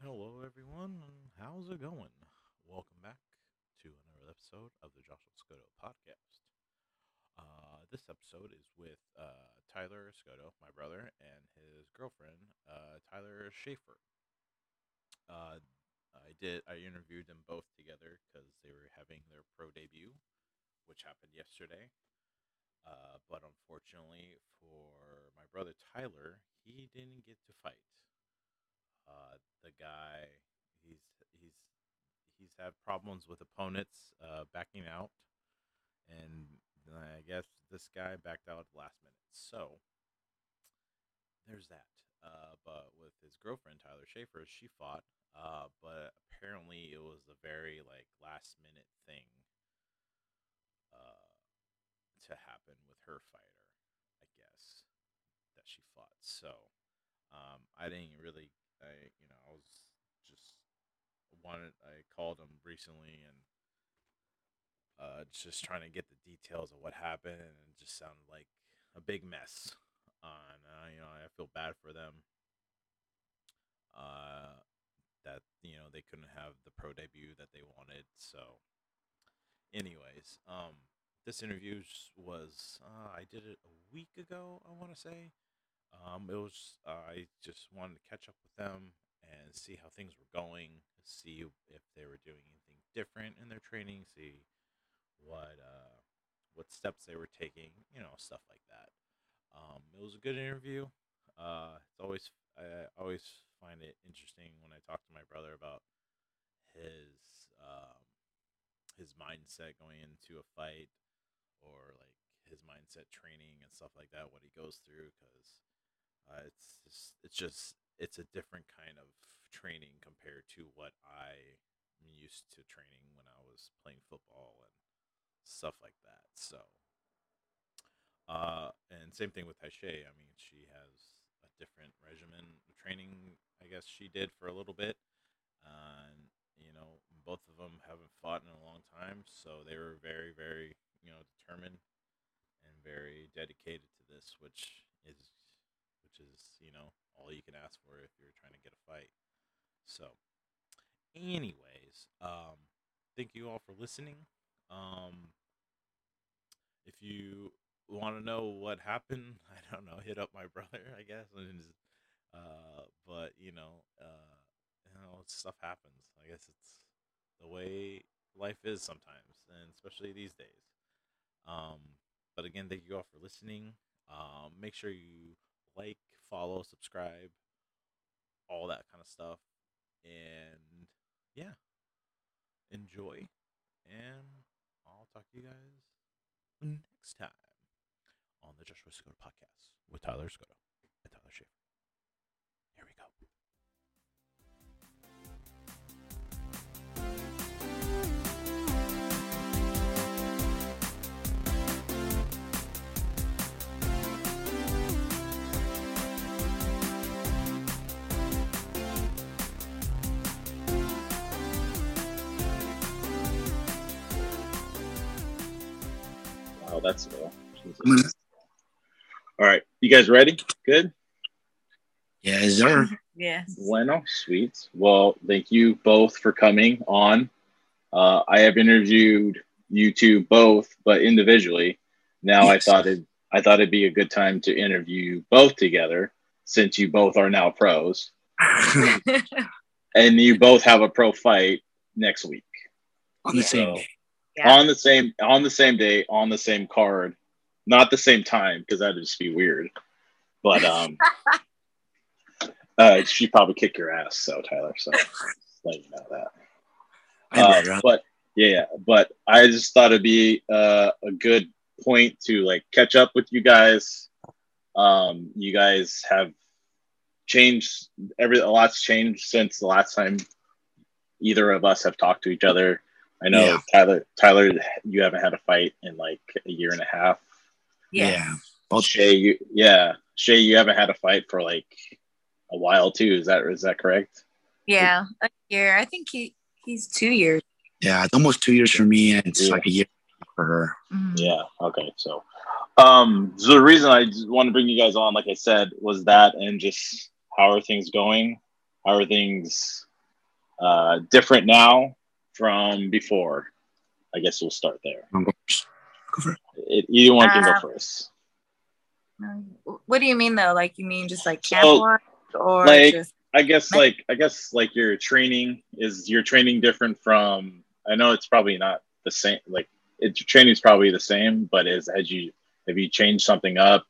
Hello, everyone. How's it going? Welcome back to another episode of the Joshua Escoto podcast. Uh, this episode is with uh, Tyler Escoto, my brother, and his girlfriend, uh, Tyler Schaefer. Uh, I did. I interviewed them both together because they were having their pro debut, which happened yesterday. Uh, but unfortunately for my brother Tyler, he didn't get to fight. Uh, the guy, he's he's he's had problems with opponents uh, backing out, and I guess this guy backed out last minute. So there's that. Uh, but with his girlfriend Tyler Schaefer, she fought. Uh, but apparently it was a very like last minute thing. Uh, to happen with her fighter, I guess, that she fought. So um, I didn't really, I you know, I was just wanted. I called him recently and uh, just trying to get the details of what happened, and it just sounded like a big mess. Uh, and uh, you know, I feel bad for them. Uh, that you know they couldn't have the pro debut that they wanted. So, anyways, um, this interview was uh, I did it a week ago. I want to say. Um, it was uh, I just wanted to catch up with them and see how things were going, see if they were doing anything different in their training, see what uh, what steps they were taking, you know, stuff like that. Um, it was a good interview. Uh, it's always I always find it interesting when I talk to my brother about his um, his mindset going into a fight or like his mindset training and stuff like that what he goes through because uh, it's just it's just it's a different kind of training compared to what I am used to training when I was playing football and stuff like that. So, uh, and same thing with Taishe. I mean, she has a different regimen of training. I guess she did for a little bit, and you know, both of them haven't fought in a long time, so they were very, very, you know, determined and very dedicated to this, which is which is you know all you can ask for if you're trying to get a fight. So, anyways, um, thank you all for listening. Um, if you want to know what happened, I don't know, hit up my brother, I guess. Uh, but you know, uh, you know, stuff happens. I guess it's the way life is sometimes, and especially these days. Um, but again, thank you all for listening. Um, make sure you like, follow, subscribe, all that kind of stuff. And yeah, enjoy. And I'll talk to you guys next time on the Joshua Escoto podcast with Tyler Escoto and Tyler Schaefer. Here we go. Wow, that's low. Jesus. All right, you guys ready? Good. Yes, sir. Yes. Bueno, sweet. Well, thank you both for coming on. Uh, I have interviewed you two both, but individually. Now I thought it I thought it'd be a good time to interview you both together, since you both are now pros, and you both have a pro fight next week On the same day. Yeah. on the same on the same day on the same card, not the same time because that'd just be weird. But um, uh, she'd probably kick your ass, so Tyler. So just let you know that. Uh, but yeah, but I just thought it'd be uh, a good point to like catch up with you guys. Um, you guys have changed. Every a lot's changed since the last time either of us have talked to each other. I know Yeah. Tyler. Tyler, you haven't had a fight in like a year and a half. yeah. Yeah. Both Shay, you yeah, Shay, you haven't had a fight for like a while too. Is that is that correct? Yeah. A year. I think he he's two years. Yeah, it's almost two years for me, and it's Yeah. like a year for her. Mhm. Yeah. Okay. So, um, so the reason I just wanted to bring you guys on, like I said, was that and just how are things going? How are things uh, different now from before? I guess we'll start there. Go for it. It, either one can Uh, go first. What do you mean though? Like you mean just like So, camp wise or like- just I guess like I guess like your training is your training different from. I know it's probably not the same. Like it, your training is probably the same, but is as you have you changed something up?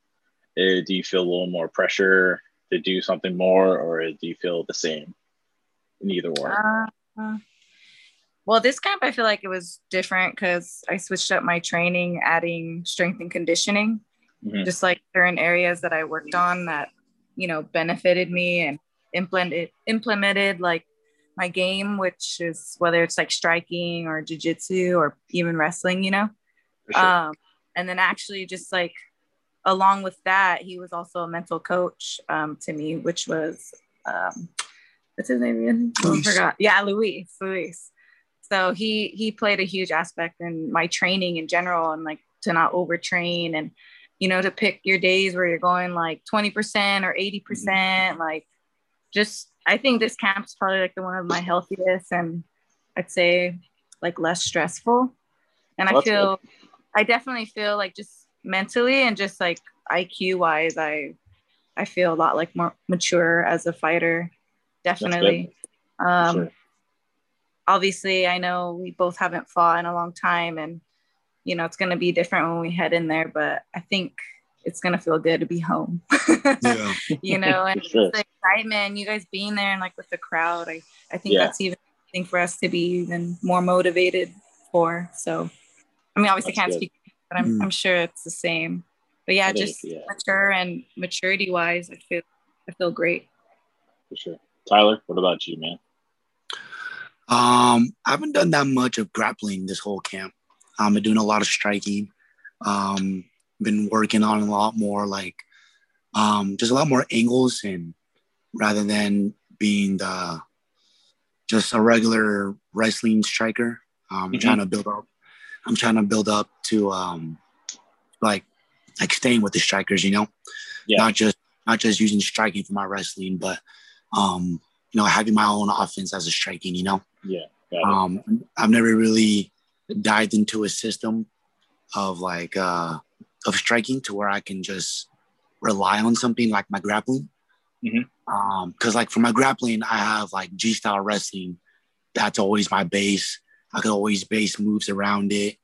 Uh, do you feel a little more pressure to do something more, or do you feel the same in either or? Uh, well, this camp I feel like it was different because I switched up my training, adding strength and conditioning, Mhm. just like certain areas that I worked on that you know benefited me and implemented implemented like my game, which is whether it's like striking or jujitsu or even wrestling, you know. Sure. Um, and then actually just like along with that, he was also a mental coach um, to me, which was um, what's his name again? Oh, I forgot. Yeah, Luis. Luis. So he he played a huge aspect in my training in general and like to not overtrain and you know to pick your days where you're going like 20% or 80%, percent like just I think this camp's probably like the one of my healthiest and I'd say like less stressful. And Well, I feel I definitely feel like just mentally and just like IQ wise, I I feel a lot like more mature as a fighter. Definitely. Um sure. Obviously I know we both haven't fought in a long time and you know it's gonna be different when we head in there, but I think it's gonna feel good to be home. Yeah. you know, and For sure. the excitement, you guys being there and like with the crowd, I, I think Yeah. that's even thing for us to be even more motivated for. So, I mean, obviously, That's can't good. speak, but I'm, Mm. I'm sure it's the same. But yeah, It is, just yeah. mature and maturity wise, I feel, I feel great. For sure. Tyler, what about you, man? Um, I haven't done that much of grappling this whole camp. Um, been doing a lot of striking. Um, been working on a lot more like um just a lot more angles and rather than being the just a regular wrestling striker. Um, I'm Mhm. trying to build up. I'm trying to build up to um like like staying with the strikers, you know, Yeah. not just not just using striking for my wrestling, but um you know having my own offense as a striking, you know. Yeah. Um, I've never really dived into a system of like uh, of striking to where I can just rely on something like my grappling. Mhm. Um, because like for my grappling, I have like G style wrestling. That's always my base. I can always base moves around it.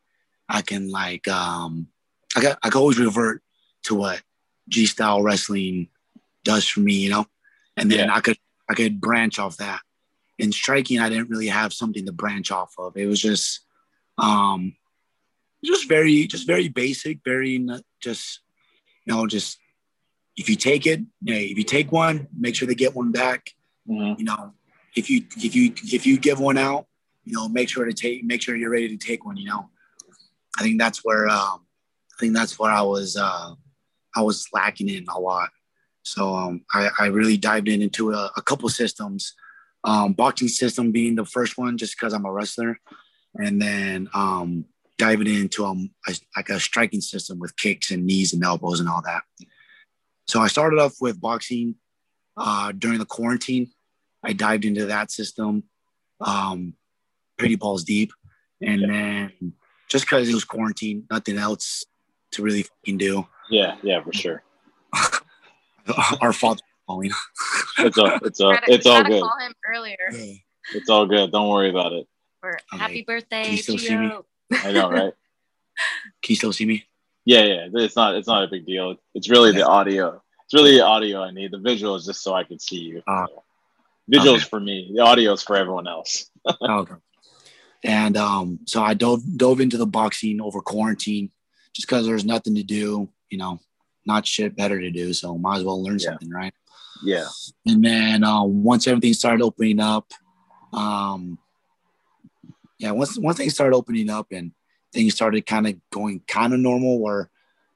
I can like um, I got I can always revert to what G style wrestling does for me, you know, and then Yeah. I could I could branch off that in striking, I didn't really have something to branch off of. It was just, um, just very, just very basic, very just, you know, just if you take it, hey, if you take one, make sure they get one back. Mhm. You know, if you if you if you give one out, you know, make sure to take, make sure you're ready to take one. You know, I think that's where, um, I think that's where I was, uh, I was lacking in a lot. So um, I, I really dived in into a, a couple systems um, boxing system being the first one, just because I'm a wrestler, and then um, diving into um, a, like a striking system with kicks and knees and elbows and all that. So I started off with boxing uh, during the quarantine. I dived into that system, um, pretty balls deep, and Yeah. then just because it was quarantine, nothing else to really fucking do. Yeah. Yeah. For sure. Our father calling. It's all. It's all. Gotta- It's all good. call him earlier It's all good. Don't worry about it. for Okay. happy birthday, Can you still see me? I know, right? Can you still see me? Yeah, yeah. It's not. It's not a big deal. It's really the audio. It's really the audio I need. The visual is just so I can see you. So, Visuals Okay. for me. The audio is for everyone else. okay. And um, so I dove dove into the boxing over quarantine, just because there's nothing to do. You know, not shit better to do. So might as well learn Yeah. something, right? Yeah. And then uh, once everything started opening up, um, yeah, once once things started opening up and things started kind of going kind of normal, where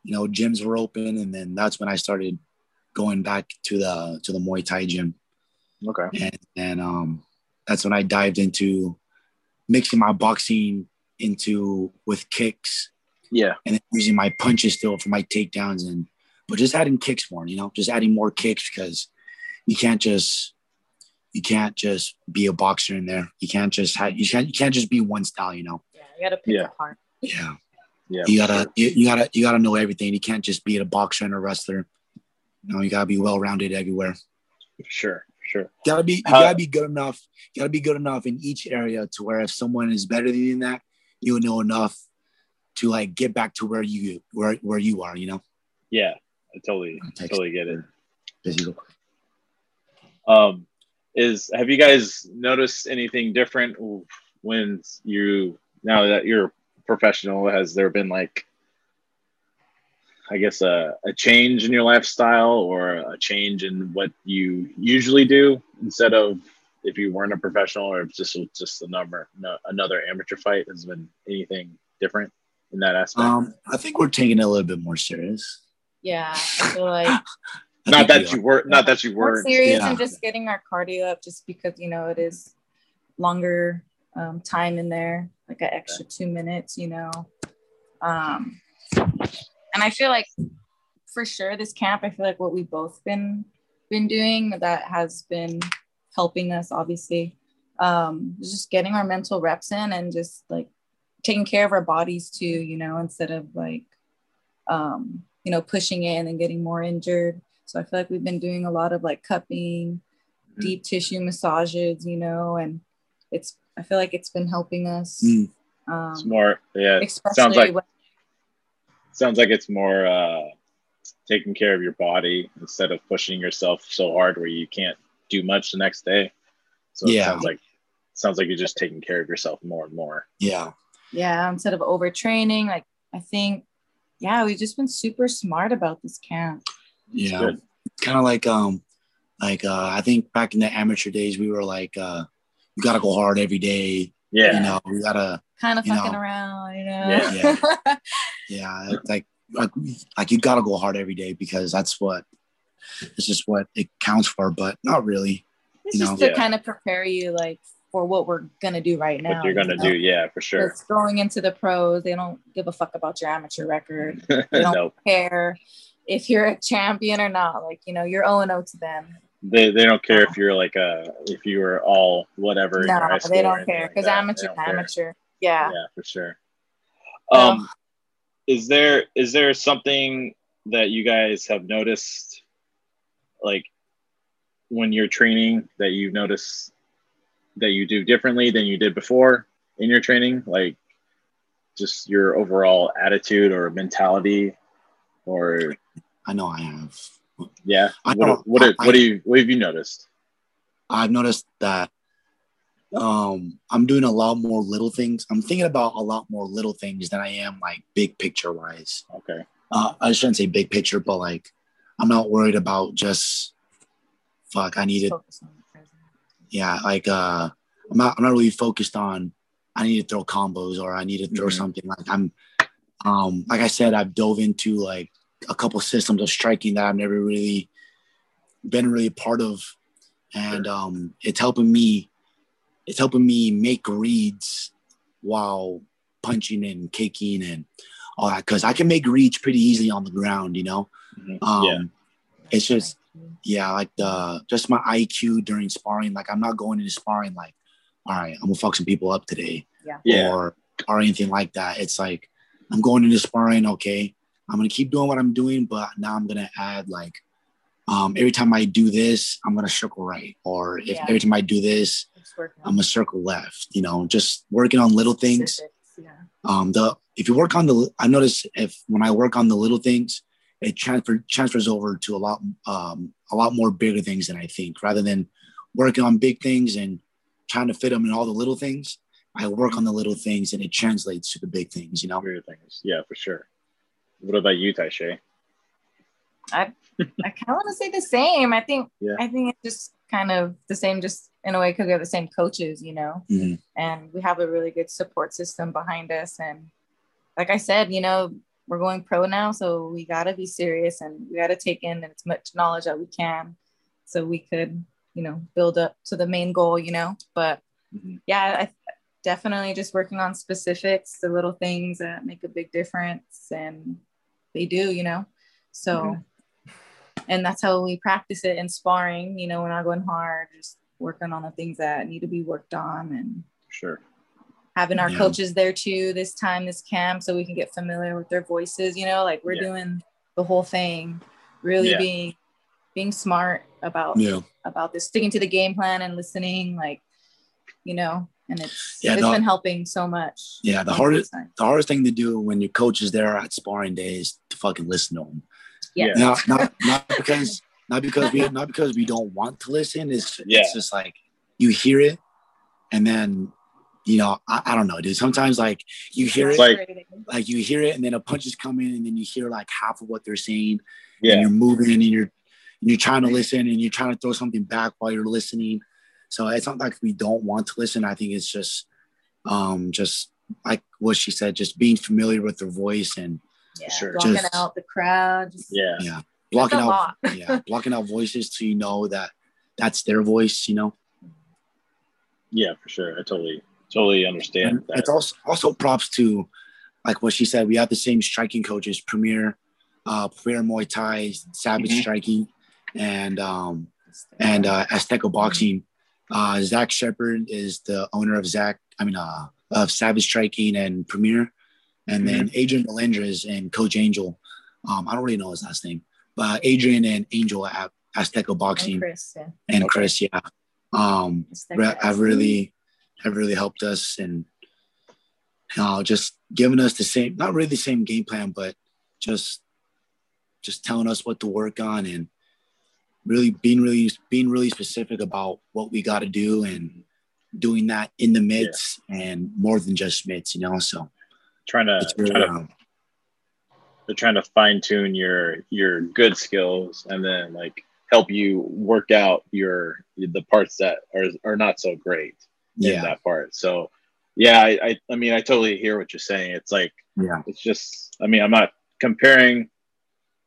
you know gyms were open, and then that's when I started going back to the to the Muay Thai gym, Okay. and and um, that's when I dived into mixing my boxing into with kicks Yeah. and then using my punches still for my takedowns and but just adding kicks more, you know, just adding more kicks because you can't just you can't just be a boxer in there. You can't just have you can't you can't just be one style, you know. Yeah, you gotta pick Yeah. apart. Yeah. Yeah. You gotta you, you gotta you gotta know everything. You can't just be a boxer and a wrestler. You know, you gotta be well rounded everywhere. Sure. Sure. You gotta be you How- gotta be good enough. You gotta be good enough in each area to where if someone is better than you in that, you will know enough to like get back to where you where where you are, you know. Yeah. I totally totally get it. Um, is have you guys noticed anything different when you now that you're professional? Has there been like, I guess a, a change in your lifestyle or a change in what you usually do instead of if you weren't a professional or if just just a number no, another amateur fight? Has been anything different in that aspect? Um, I think we're taking it a little bit more serious. Yeah, I feel like not that you were not that you weren't. serious yeah. and just getting our cardio up just because you know it is longer um, time in there like an extra two minutes you know um, and i feel like for sure this camp i feel like what we've both been been doing that has been helping us obviously um, just getting our mental reps in and just like taking care of our bodies too you know instead of like um, you know pushing in and getting more injured so I feel like we've been doing a lot of like cupping, Mhm. deep tissue massages, you know, and it's I feel like it's been helping us. Mm. It's Um, more yeah. especially Sounds like when, sounds like it's more uh, taking care of your body instead of pushing yourself so hard where you can't do much the next day. So it Yeah. sounds like sounds like you're just taking care of yourself more and more. Yeah. yeah, instead of overtraining, like I think, yeah, we've just been super smart about this camp. Yeah. Kind of like um like uh I think back in the amateur days we were like uh you gotta go hard every day. Yeah, You know, we gotta Kind of fucking know. around, you know. Yeah. yeah, it's like like like you gotta go hard every day because that's what it's just what it counts for, but not really. it's You just know. to Yeah. kind of prepare you like for what we're gonna do right now. what you're gonna you know? do, yeah, for sure. Because going into the pros, they don't give a fuck about your amateur record. They don't- no, care if you're a champion or not. Like, you know, you're 0 0 to them. they, they don't care if you're like a if you were all whatever. No, they don't care because. They amateur, amateur. Yeah. yeah for sure So- um is there is there something that you guys have noticed like when you're training that you notice that you do differently than you did before in your training like just your overall attitude or mentality or I know I have. yeah I what know. what, I- what do you what have you noticed I've noticed that um I'm doing a lot more little things. I'm thinking about a lot more little things than I am like big picture wise. okay uh, I shouldn't say big picture, but like I'm not worried about just fuck. I need it. Focus on the present. Yeah, like uh, I'm not. I'm not really focused on. I need to throw combos or I need to throw Mhm. something. Like I'm, um, like I said, I've dove into like a couple systems of striking that I've never really been really a part of, and um, it's helping me. It's helping me make reads while punching and kicking and all that because I can make reads pretty easily on the ground, you know. Mhm. Um, yeah it's just yeah, like the just my IQ during sparring. Like I'm not going into sparring like, all right, I'm gonna fuck some people up today, yeah or or anything like that. It's like I'm going into sparring. Okay, I'm gonna keep doing what I'm doing, but now I'm gonna add like, um, every time I do this, I'm gonna circle right, or if Yeah. every time I do this, I'm gonna circle left. You know, just working on little things Yeah. um the if you work on the i notice if when i work on the little things it transfer transfers over to a lot um a lot more bigger things than i think rather than working on big things and trying to fit them in all the little things i work on the little things and it translates to the big things you know Weird things yeah for sure what about you taishe I I kind of want to say the same. I think Yeah. I think it's just kind of the same, just in a way, because we have the same coaches, you know, Mhm. and we have a really good support system behind us. And like I said, you know, we're going pro now, so we gotta be serious and we gotta take in as much knowledge that we can, so we could, you know, build up to the main goal, you know. But Mhm. yeah, I definitely just working on specifics, the little things that make a big difference, and they do, you know. So, Mhm. and that's how we practice it in sparring. You know, we're not going hard, just working on the things that need to be worked on and Sure. Having our Yeah. coaches there too this time this camp so we can get familiar with their voices you know like we're Yeah. doing the whole thing really Yeah. being being smart about Yeah. about this sticking to the game plan and listening like you know and it's Yeah, it's no. been helping so much Yeah, the hardest- both. The hardest thing to do when your coach is there at sparring day is to fucking listen to them. Yeah. Not not not because not because we not because we don't want to listen. It's Yeah. it's just like you hear it and then you know, I, I don't know, dude. Sometimes like you hear it, like- like you hear it, and then a punch is coming, and then you hear like half of what they're saying, and Yeah. you're moving, and you're and you're trying to listen, and you're trying to throw something back while you're listening. So it's not like we don't want to listen. I think it's just, um, just like what she said, just being familiar with their voice and yeah, Sure. blocking Just- out the crowd just, Yeah. yeah, blocking out, yeah, blocking out voices so you know that that's their voice. You know, Yeah, for sure. I totally totally understand And that. it's also also props to like what she said. We have the same striking coaches, Premier, uh, Premier Muay Thai, Savage Mhm. Striking, and um, and uh, Azteca Boxing. Uh, Zach Shepard is the owner of Zach. I mean, uh, of Savage Striking and Premier, and then Adrian Melendres and Coach Angel. Um, I don't really know his last name, but Adrian and Angel at Azteca Boxing and Chris, yeah. and Okay. Chris, yeah, um, It's that re- guy. have really have really helped us and uh, just giving us the same, not really the same game plan, but just just telling us what to work on and really being really being really specific about what we got to do and doing that in the mitts and more than just mitts, you know. So trying to really trying to um, they're trying to fine tune your your good skills and then like help you work out your the parts that are are not so great in yeah, that part. So yeah, I, I I mean I totally hear what you're saying. It's like yeah, it's just I mean I'm not comparing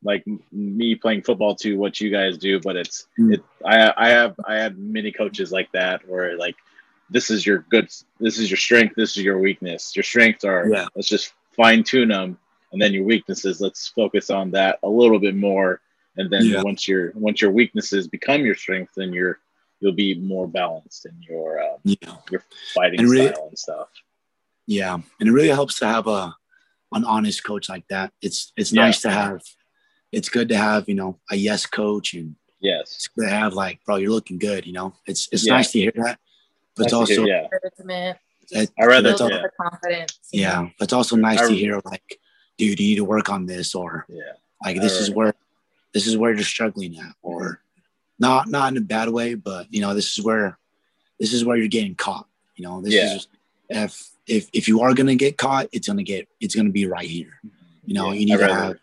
like me playing football to what you guys do, but it's Mm. it I I have I have many coaches like that where like this is your good this is your strength, this is your weakness. Your strengths are Yeah. let's just fine tune them and then your weaknesses let's focus on that a little bit more and then Yeah. once your once your weaknesses become your strength then you're you'll be more balanced in your um, yeah. your fighting And really- style and stuff. Yeah, and it really helps to have a an honest coach like that. It's it's Yeah. nice to have. It's good to have you know a yes coach, and Yes. it's good to have like, bro, you're looking good. You know, it's it's Yeah. nice to hear that, but Nice to also hear- yeah. it- I rather- it's al- yeah. the confidence. yeah, but it's also nice I- to hear like, dude, you need to work on this, or Yeah. like this is where this is where you're struggling at, or not not in a bad way, but you know, this is where this is where you're getting caught. You know, this Yeah. is if if if you are gonna get caught, it's gonna get it's gonna be right here. You know, Yeah, you need to have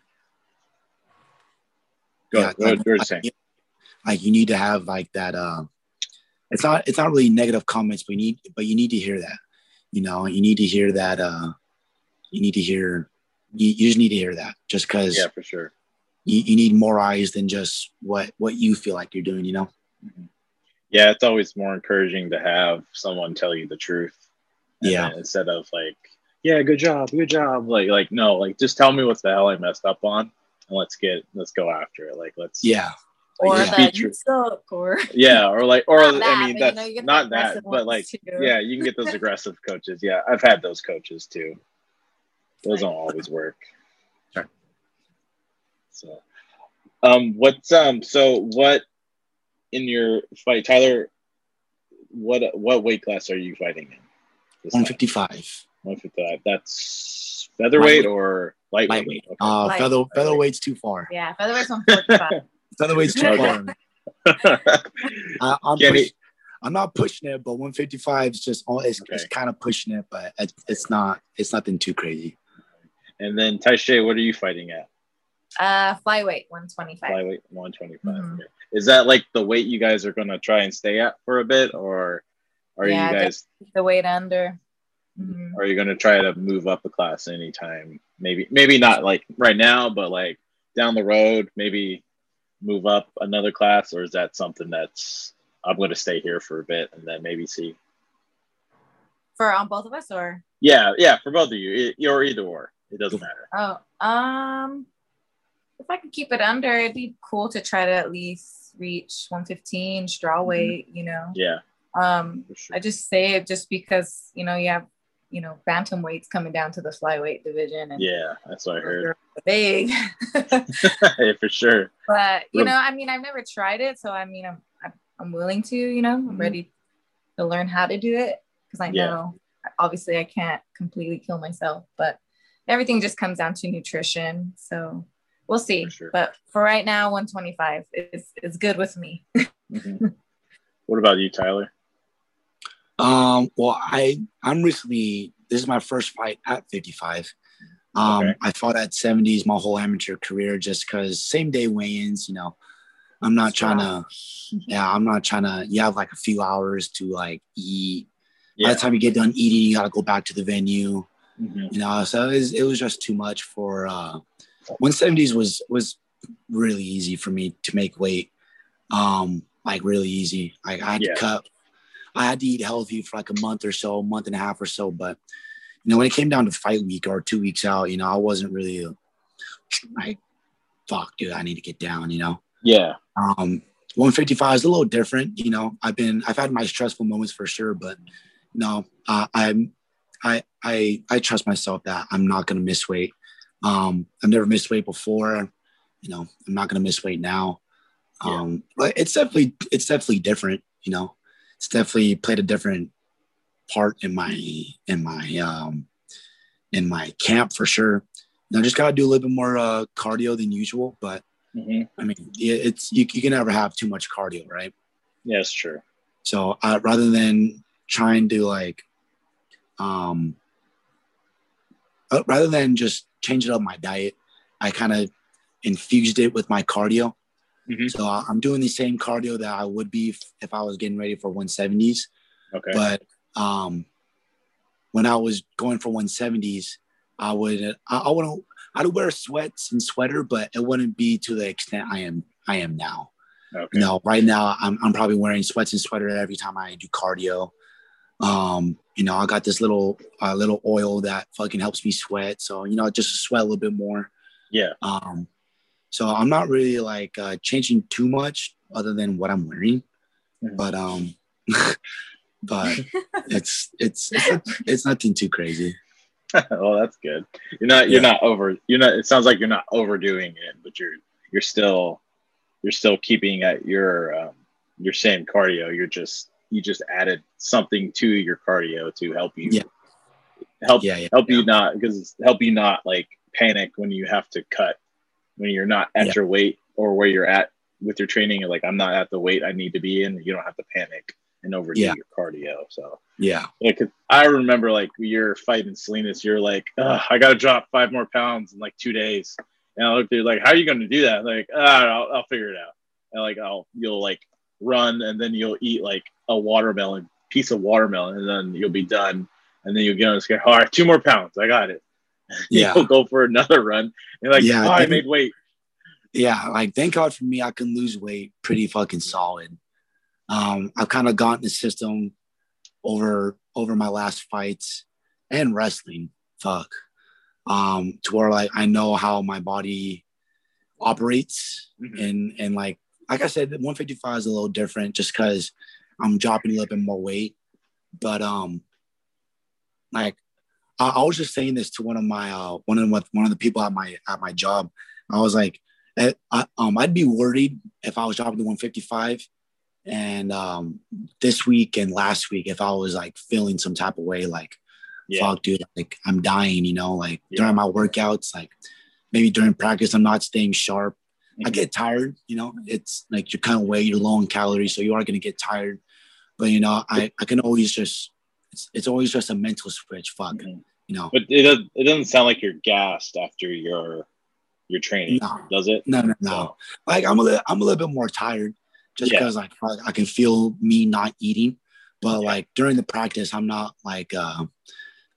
Go, yeah, go, like, like, saying. like you need to have like that uh it's not it's not really negative comments but you need but you need to hear that you know you need to hear that uh you need to hear you, you just need to hear that just because Yeah, for sure. You, you need more eyes than just what what you feel like you're doing you know Yeah, it's always more encouraging to have someone tell you the truth. Yeah. Instead of like, yeah, good job, good job. Like, like no, like just tell me what the hell I messed up on, and let's get let's go after it. Like, let's yeah Or Yeah. that Be you true. suck, or yeah, or like, or Not that, I mean, but, you that's know, you get the not that, but like, too. yeah, you can get those aggressive coaches. Yeah, I've had those coaches too. Those don't always work. Sure. So, um, what's um, so what in your fight, Tyler? What what weight class are you fighting in? 155 155. That's featherweight Lightweight. or lightweight? lightweight Okay. uh Light. feather featherweight's too far yeah, featherweight's one forty-five. featherweight's too Okay. far I, I'm push, he- I'm not pushing it, but 155 is just all it's, it's kind of pushing it, but it, it's not it's nothing too crazy. and then Taishe, what are you fighting at? Uh, flyweight one twenty-five. Flyweight 125. Mhm. Okay. Is that like the weight you guys are going to try and stay at for a bit, or are Yeah, you guys The weight under. Mhm. are you going to try to move up a class anytime? Maybe maybe not like right now, but like down the road, maybe move up another class, or is that something that's I'm going to stay here for a bit and then maybe see? For on both of us, or Yeah, yeah, for both of you, e- or either or, it doesn't matter. oh, um, if I could keep it under, it'd be cool to try to at least reach 115 straw weight, you know. Yeah, Um, sure. I just say it just because you know you have you know bantam weights coming down to the flyweight division and yeah, that's what I heard. big. yeah, for sure. but you know, I mean, I've never tried it, so I mean, I'm I'm, willing to. You know, I'm Mhm. ready to learn how to do it because I Yeah. know obviously I can't completely kill myself, but everything just comes down to nutrition. So we'll see. For sure. But for right now, 125 is is good with me. Mhm. what about you, Tyler? Um, well, I I'm recently this is my first fight at 55. Um, Okay. I fought at 70s my whole amateur career just because same day weigh-ins. You know, I'm not trying to. Yeah, I'm not trying to. You have like a few hours to like eat. By the time you get done eating, you got to go back to the venue. Mhm. You know, so it was, it was just too much for. uh 170s was was really easy for me to make weight. Um, like really easy. Like I had Yeah. to cut. I had to eat healthy for like a month or so, a month and a half or so. But you know, when it came down to fight week or two weeks out, you know, I wasn't really like, fuck, dude, I need to get down. You know, Yeah. um, 155 is a little different. You know, I've been, I've had my stressful moments for sure, but no, uh, I'm, I, I, I trust myself that I'm not going to miss weight. Um, I've never missed weight before. You know, I'm not going to miss weight now. Yeah. Um, but it's definitely, it's definitely different. You know, it's definitely played a different part in my, in my, um, in my camp for sure. You know, just got to do a little bit more uh, cardio than usual, but hmm I mean, it's you, you can never have too much cardio, right? Yeah, it's true. So uh, rather than trying to like, um, uh, rather than just changing up my diet, I kind of infused it with my cardio. Mhm. So I- I'm doing the same cardio that I would be if, if I was getting ready for 170s. Okay. But um, when I was going for 170s, I would I, I wouldn't I'd wear sweats and sweater, but it wouldn't be to the extent I am I am now. okay. No, right now I'm, I'm probably wearing sweats and sweater every time I do cardio. Um, you know, I got this little uh, little oil that fucking helps me sweat. So, you know, just to sweat a little bit more. Yeah. Um, so I'm not really like uh, changing too much other than what I'm wearing. Mhm. But um but it's it's it's, it's nothing too crazy. well, that's good. You're not. You're Yeah. not over. You're not. It sounds like you're not overdoing it, but you're. You're still. You're still keeping at your um, your same cardio. You're just. You just added something to your cardio to help you. Yeah. Help. Yeah, yeah. help you not because help you not like panic when you have to cut when you're not at your weight or where you're at with your training. Like, I'm not at the weight I need to be in. You don't have to panic and overdo your cardio. So Yeah. 'cause I remember like you're fighting Salinas, you're like, I gotta drop five more pounds in like two days. And I looked at you like, how are you gonna do that? Like, ah, I'll, I'll figure it out. And like, I'll you'll like run and then you'll eat like a watermelon piece of watermelon and then you'll be done. And then you'll get on the scale. All right, two more pounds. I got it. Yeah. you'll go for another run. And like, Yeah, oh, I made weight. yeah, like thank God for me, I can lose weight pretty fucking solid. Um, I've kind of gotten the system over over my last fights and wrestling. Fuck. Um, to where like I know how my body operates Mhm. and and like like I said, 155 is a little different just because I'm dropping a little bit more weight. But um like I, I was just saying this to one of my uh one of the, one of the people at my at my job. I was like, eh, I, um, I'd be worried if I was dropping to 155, and um, this week and last week if I was like feeling some type of way, like Yeah. fuck, dude, like I'm dying, you know, like Yeah. during my workouts, like maybe during practice I'm not staying sharp. I get tired, you know. It's like you're kind of weight, you're low in calories, so you are gonna get tired. But you know, I I can always just it's it's always just a mental switch. Fuck, Mhm. you know. But it, does- it doesn't sound like you're gassed after your your training, No. does it? No, no, no. Like I'm a little, I'm a little bit more tired, just Yeah. because like I, I can feel me not eating, but Yeah. like during the practice, I'm not like, uh,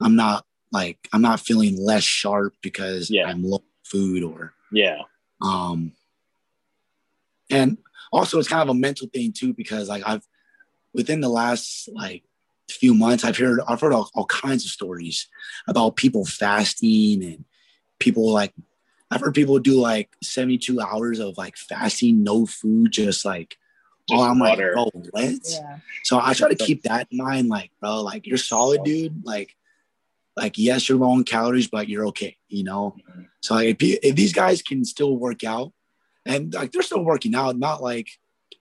I'm not like, I'm not feeling less sharp because Yeah. I'm low food or, Yeah. um, and also it's kind of a mental thing too because like I've within the last like few months I've heard I've heard all, all kinds of stories about people fasting and people like I've heard people do like 72 hours of like fasting, no food, just like Just oh, I'm water. like, oh, what? Yeah. So I try to keep that in mind, like, bro, like you're solid, dude. Like, like yes, you're low on calories, but you're okay, you know. Mhm. So like, if, you, if these guys can still work out, and like they're still working out, not like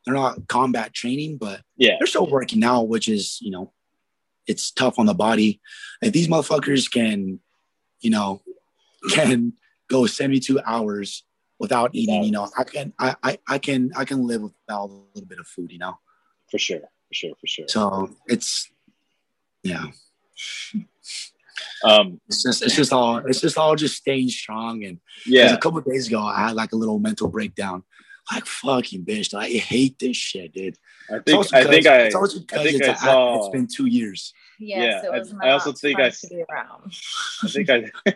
they're not combat training, but Yeah. they're still working out, which is you know, it's tough on the body. If these motherfuckers can, you know, can go 72 hours without eating, you know, I can, I, I, I can, I can live without a little bit of food, you know. For sure. For sure. For sure. So it's, yeah, Um, it's just, it's just all, it's just all just staying strong. And yeah. a couple of days ago, I had like a little mental breakdown. Like fucking bitch, I hate this shit, dude. I It's think I think I it's also because think it's, I a- saw- it's been two years. Yes, Yeah, it was I- I also not think I- around. I think I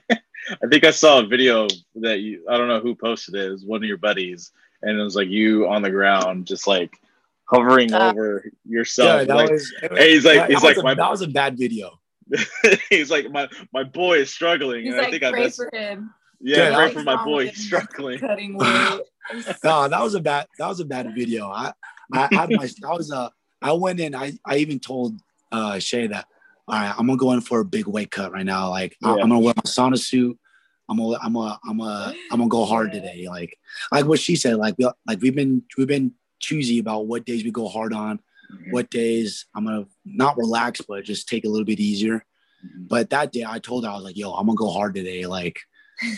I think I saw a video that you I don't know who posted it. It was one of your buddies, and it was like you on the ground, just like hovering Uh, over yourself. Yeah, that like, was. Hey, he's like- that, he's that like was a, my- that was a bad video. he's like my my boy is struggling. He's and I like, think I pray messed, for him. yeah, Yeah, pray for my boy. He's struggling. Cutting weight. No, that was a bad. That was a bad video. I, I had my. I was uh. I went in. I, I even told uh Shay that. All right, I'm gonna go in for a big weight cut right now. Like I- Yeah. I'm gonna wear my sauna suit. I'm gonna. I'm gonna. I'm gonna. I'm gonna go hard today. Like like what she said. Like we like we've been we've been choosy about what days we go hard on. Mhm. What days I'm gonna not relax, but just take a little bit easier. Mhm. But that day I told her I was like, yo, I'm gonna go hard today. Like,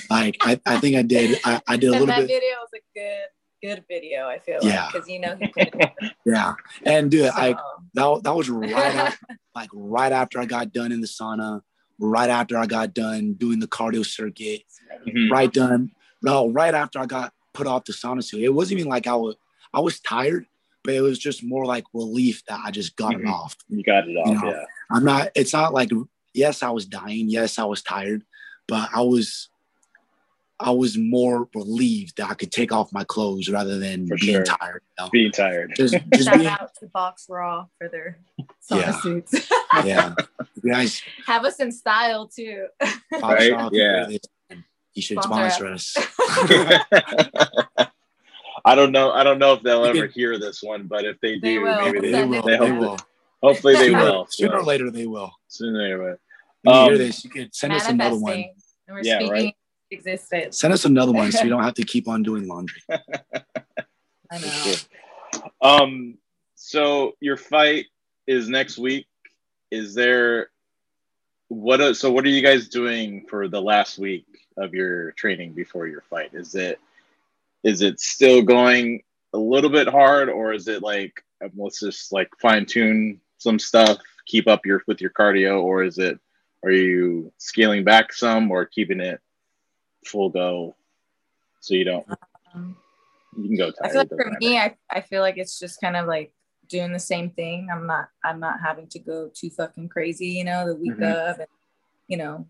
like I, I think I did. I, I did a and little that bit. video was a good, good video. I feel Yeah. like because you know he put it in. Yeah. And dude, I that, that was right after, like right after I got done in the sauna, right after I got done doing the cardio circuit, Mhm. right done. No, right after I got put off the sauna suit. It wasn't even like I was I was tired, but it was just more like relief that I just got it Mhm. off. You got it off. You know, yeah. I'm not, it's not like, yes, I was dying. Yes, I was tired, but I was, I was more relieved that I could take off my clothes rather than For being sure. tired. You know? Being tired. Just, just Shout being, out to Box Raw for their sauna Yeah. suits. yeah. You guys, Have us in style too. Bob Right? Shaw, if you Yeah. hear this, you should Sponsor sponsor us. I don't know. I don't know if they'll ever hear this one, but if they They do, will. maybe they, They will. they They hope- will. hopefully they Sooner, will. sooner or so, later, they will. Sooner or later. When you hear Um, this, you could send us another one. We're Yeah, speaking right. existence. Send us another one so you don't have to keep on doing laundry. I know. Um. So your fight is next week. Is there what? are- So what are you guys doing for the last week of your training before your fight? Is it is it still going a little bit hard, or is it like let's just like fine tune some stuff, keep up your with your cardio, or is it are you scaling back some or keeping it full go so you don't Um, you can go I feel like for matter. me, I, I feel like it's just kind of like doing the same thing. I'm not I'm not having to go too fucking crazy, you know, the week Mhm. of and you know,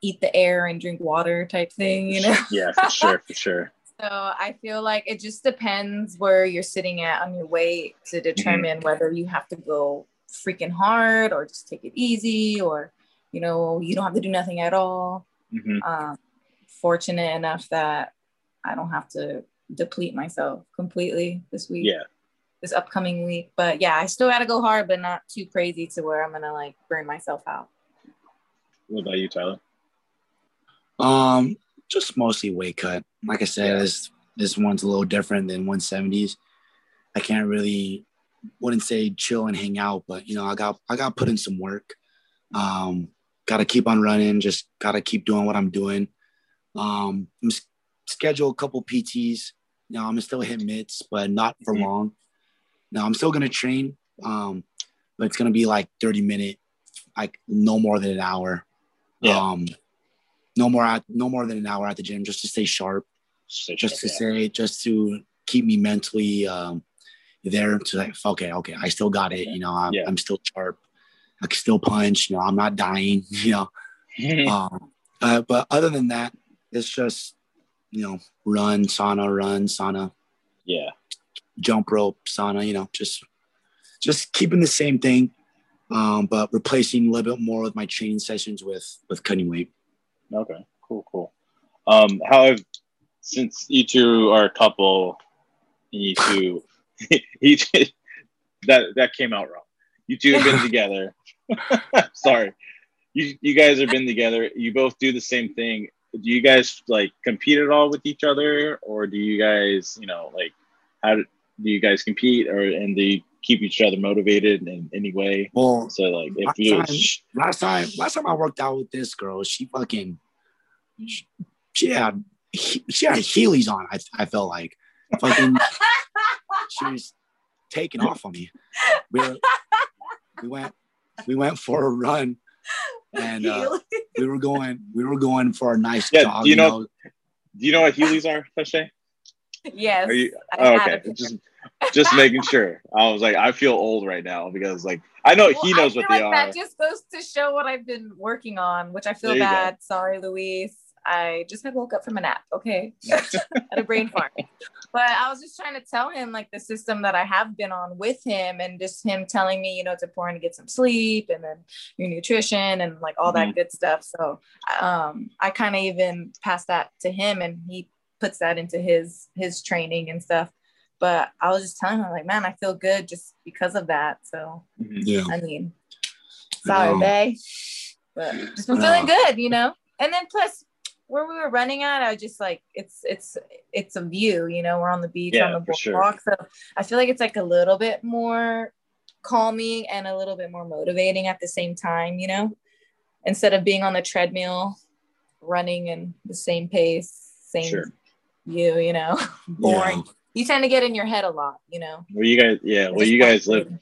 eat the air and drink water type thing, you know. yeah, for sure, for sure. So I feel like it just depends where you're sitting at on your weight to determine whether you have to go freaking hard or just take it easy or you know you don't have to do nothing at all. Mhm. Um, fortunate enough that I don't have to deplete myself completely this week, Yeah. this upcoming week. But yeah, I still got to go hard, but not too crazy to where I'm gonna like burn myself out. What about you, Tyler? Um, just mostly weight cut. Like I said, Yeah. this this one's a little different than 170s. I can't really wouldn't say chill and hang out, but you know, I got I got put in some work. Um, gotta keep on running, just gotta keep doing what I'm doing. Um, I'm s- schedule a couple PTs. You know, I'm still hit mitts, but not for Mhm. long. Now I'm still gonna train. Um, but it's gonna be like 30 minute, like no more than an hour. Yeah. Um, no more at no more than an hour at the gym just to stay sharp, just to Yeah. say, just to keep me mentally um, there to like, okay, okay, I still got it. You know, I'm, Yeah. I'm still sharp. I can still punch. You know, I'm not dying. You know, um, uh, but other than that, it's just you know, run, sauna, run, sauna, yeah. jump rope, sauna. You know, just just keeping the same thing, um, but replacing a little bit more of my training sessions with with cutting weight. Okay. Cool. Cool. Um, how have since you two are a couple, you two, each that that came out wrong. You two have been together. Sorry, you you guys have been together. You both do the same thing. Do you guys like compete at all with each other, or do you guys, you know, like how do, do you guys compete, or and do you keep each other motivated in any way? Well, So like if last you time, last time, last time I worked out with this girl, she fucking, she, she had, she had Heelys on. I, I felt like, fucking, she was taking off on me. We, were, we went, we went for a run, and uh, we were going, we were going for a nice Yeah, jog. do you know- do you know what Heelys are, Tashay? Yes. You oh, okay? Just just making sure. I was like, I feel old right now because like I know Well, he knows what they like are. That just goes to show what I've been working on, which I feel you go. bad. Sorry, Luis. I just had woke up from a nap. Okay, at a brain fart. But I was just trying to tell him like the system that I have been on with him, and just him telling me, you know, it's important to get some sleep, and then your nutrition, and like all Mm-hmm. that good stuff. So, um, I kind of even passed that to him, and he puts that into his his training and stuff. But I was just telling him like, man, I feel good just because of that. So Mhm. Yeah. I mean, sorry, Um, babe. But just been feeling good, you know. And then plus where we were running at, I was just like, it's it's it's a view, you know. We're on the beach Yeah, on the for sure. so I feel like it's like a little bit more calming and a little bit more motivating at the same time, you know. Instead of being on the treadmill, running in the same pace, same Sure. View, you know, boring. You tend to get in your head a lot, you know. Well, you guys, yeah. Well, you guys like- live,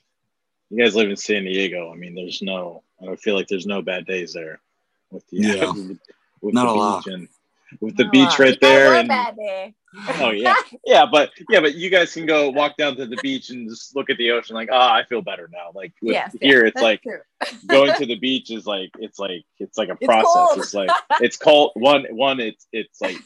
you guys live in San Diego. I mean, there's no. I don't feel like there's no bad days there with the Yeah. with, with Not the a beach lot. and with the Oh, beach right there. And bad day. oh yeah, yeah, but yeah, but you guys can go walk down to the beach and just look at the ocean. Like, ah, I feel better now. Like with Yes, here, yes, it's like going to the beach is like it's like it's like a process. cold. It's like it's cold. One one it's it's like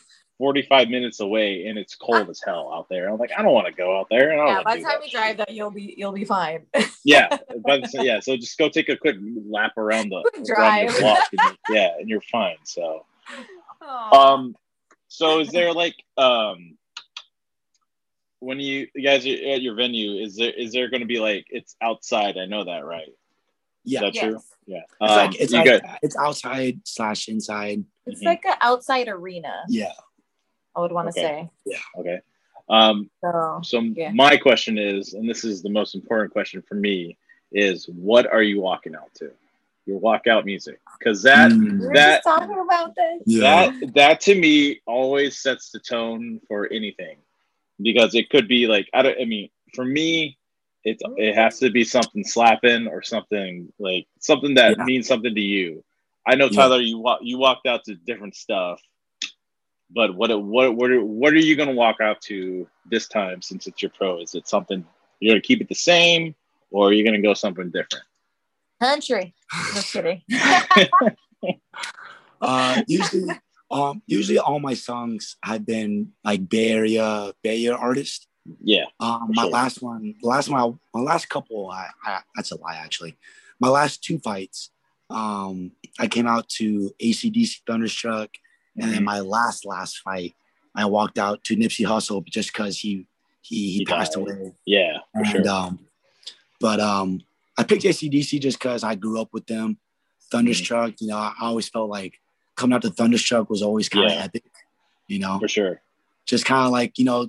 forty five minutes away and it's cold as hell out there. I'm like I don't want to go out there. And yeah, by the time that you drive that, you'll be you'll be fine. yeah, but yeah. So just go take a quick lap around the Quick around the block. And, yeah, and you're fine. So Aw. um, so is there like um. When you, you guys are at your venue, is there is there going to be like it's outside? I know that, right? Yeah. Is that true? Yeah. It's Um, like it's you like got- it's outside slash inside. It's Mhm. like an outside arena, Yeah. I would want to Okay. say. Yeah. Okay. Um, So So Yeah. my question is, and this is the most important question for me, is what are you walking out to? Your walkout music, because that Mm. we were that- just talking about this. Yeah. that that to me always sets the tone for anything, because it could be like I don't. I mean, for me, it it has to be something slapping or something like something that Yeah. means something to you. I know Yeah. Tyler, you walk you walked out to different stuff. But what what what are, what are you going to walk out to this time since it's your pro? Is it something you're going to keep it the same, or are you going to go something different? Country. Just kidding. Uh, usually, um, usually all my songs have been like Bay Area, Bay Area artists. Yeah, Um, my sure. last one, last one, my last couple, I, I, that's a lie actually. My last two fights, um, I came out to AC/DC Thunderstruck, and Mm-hmm. then my last last fight, I walked out to Nipsey Hussle just because he he he, He passed died. away. yeah, for And sure. um, but um, I picked AC/DC just because I grew up with them. Thunderstruck, you know, I always felt like coming out to Thunderstruck was always kind of Yeah. epic. You know, for sure. just kind of like you know,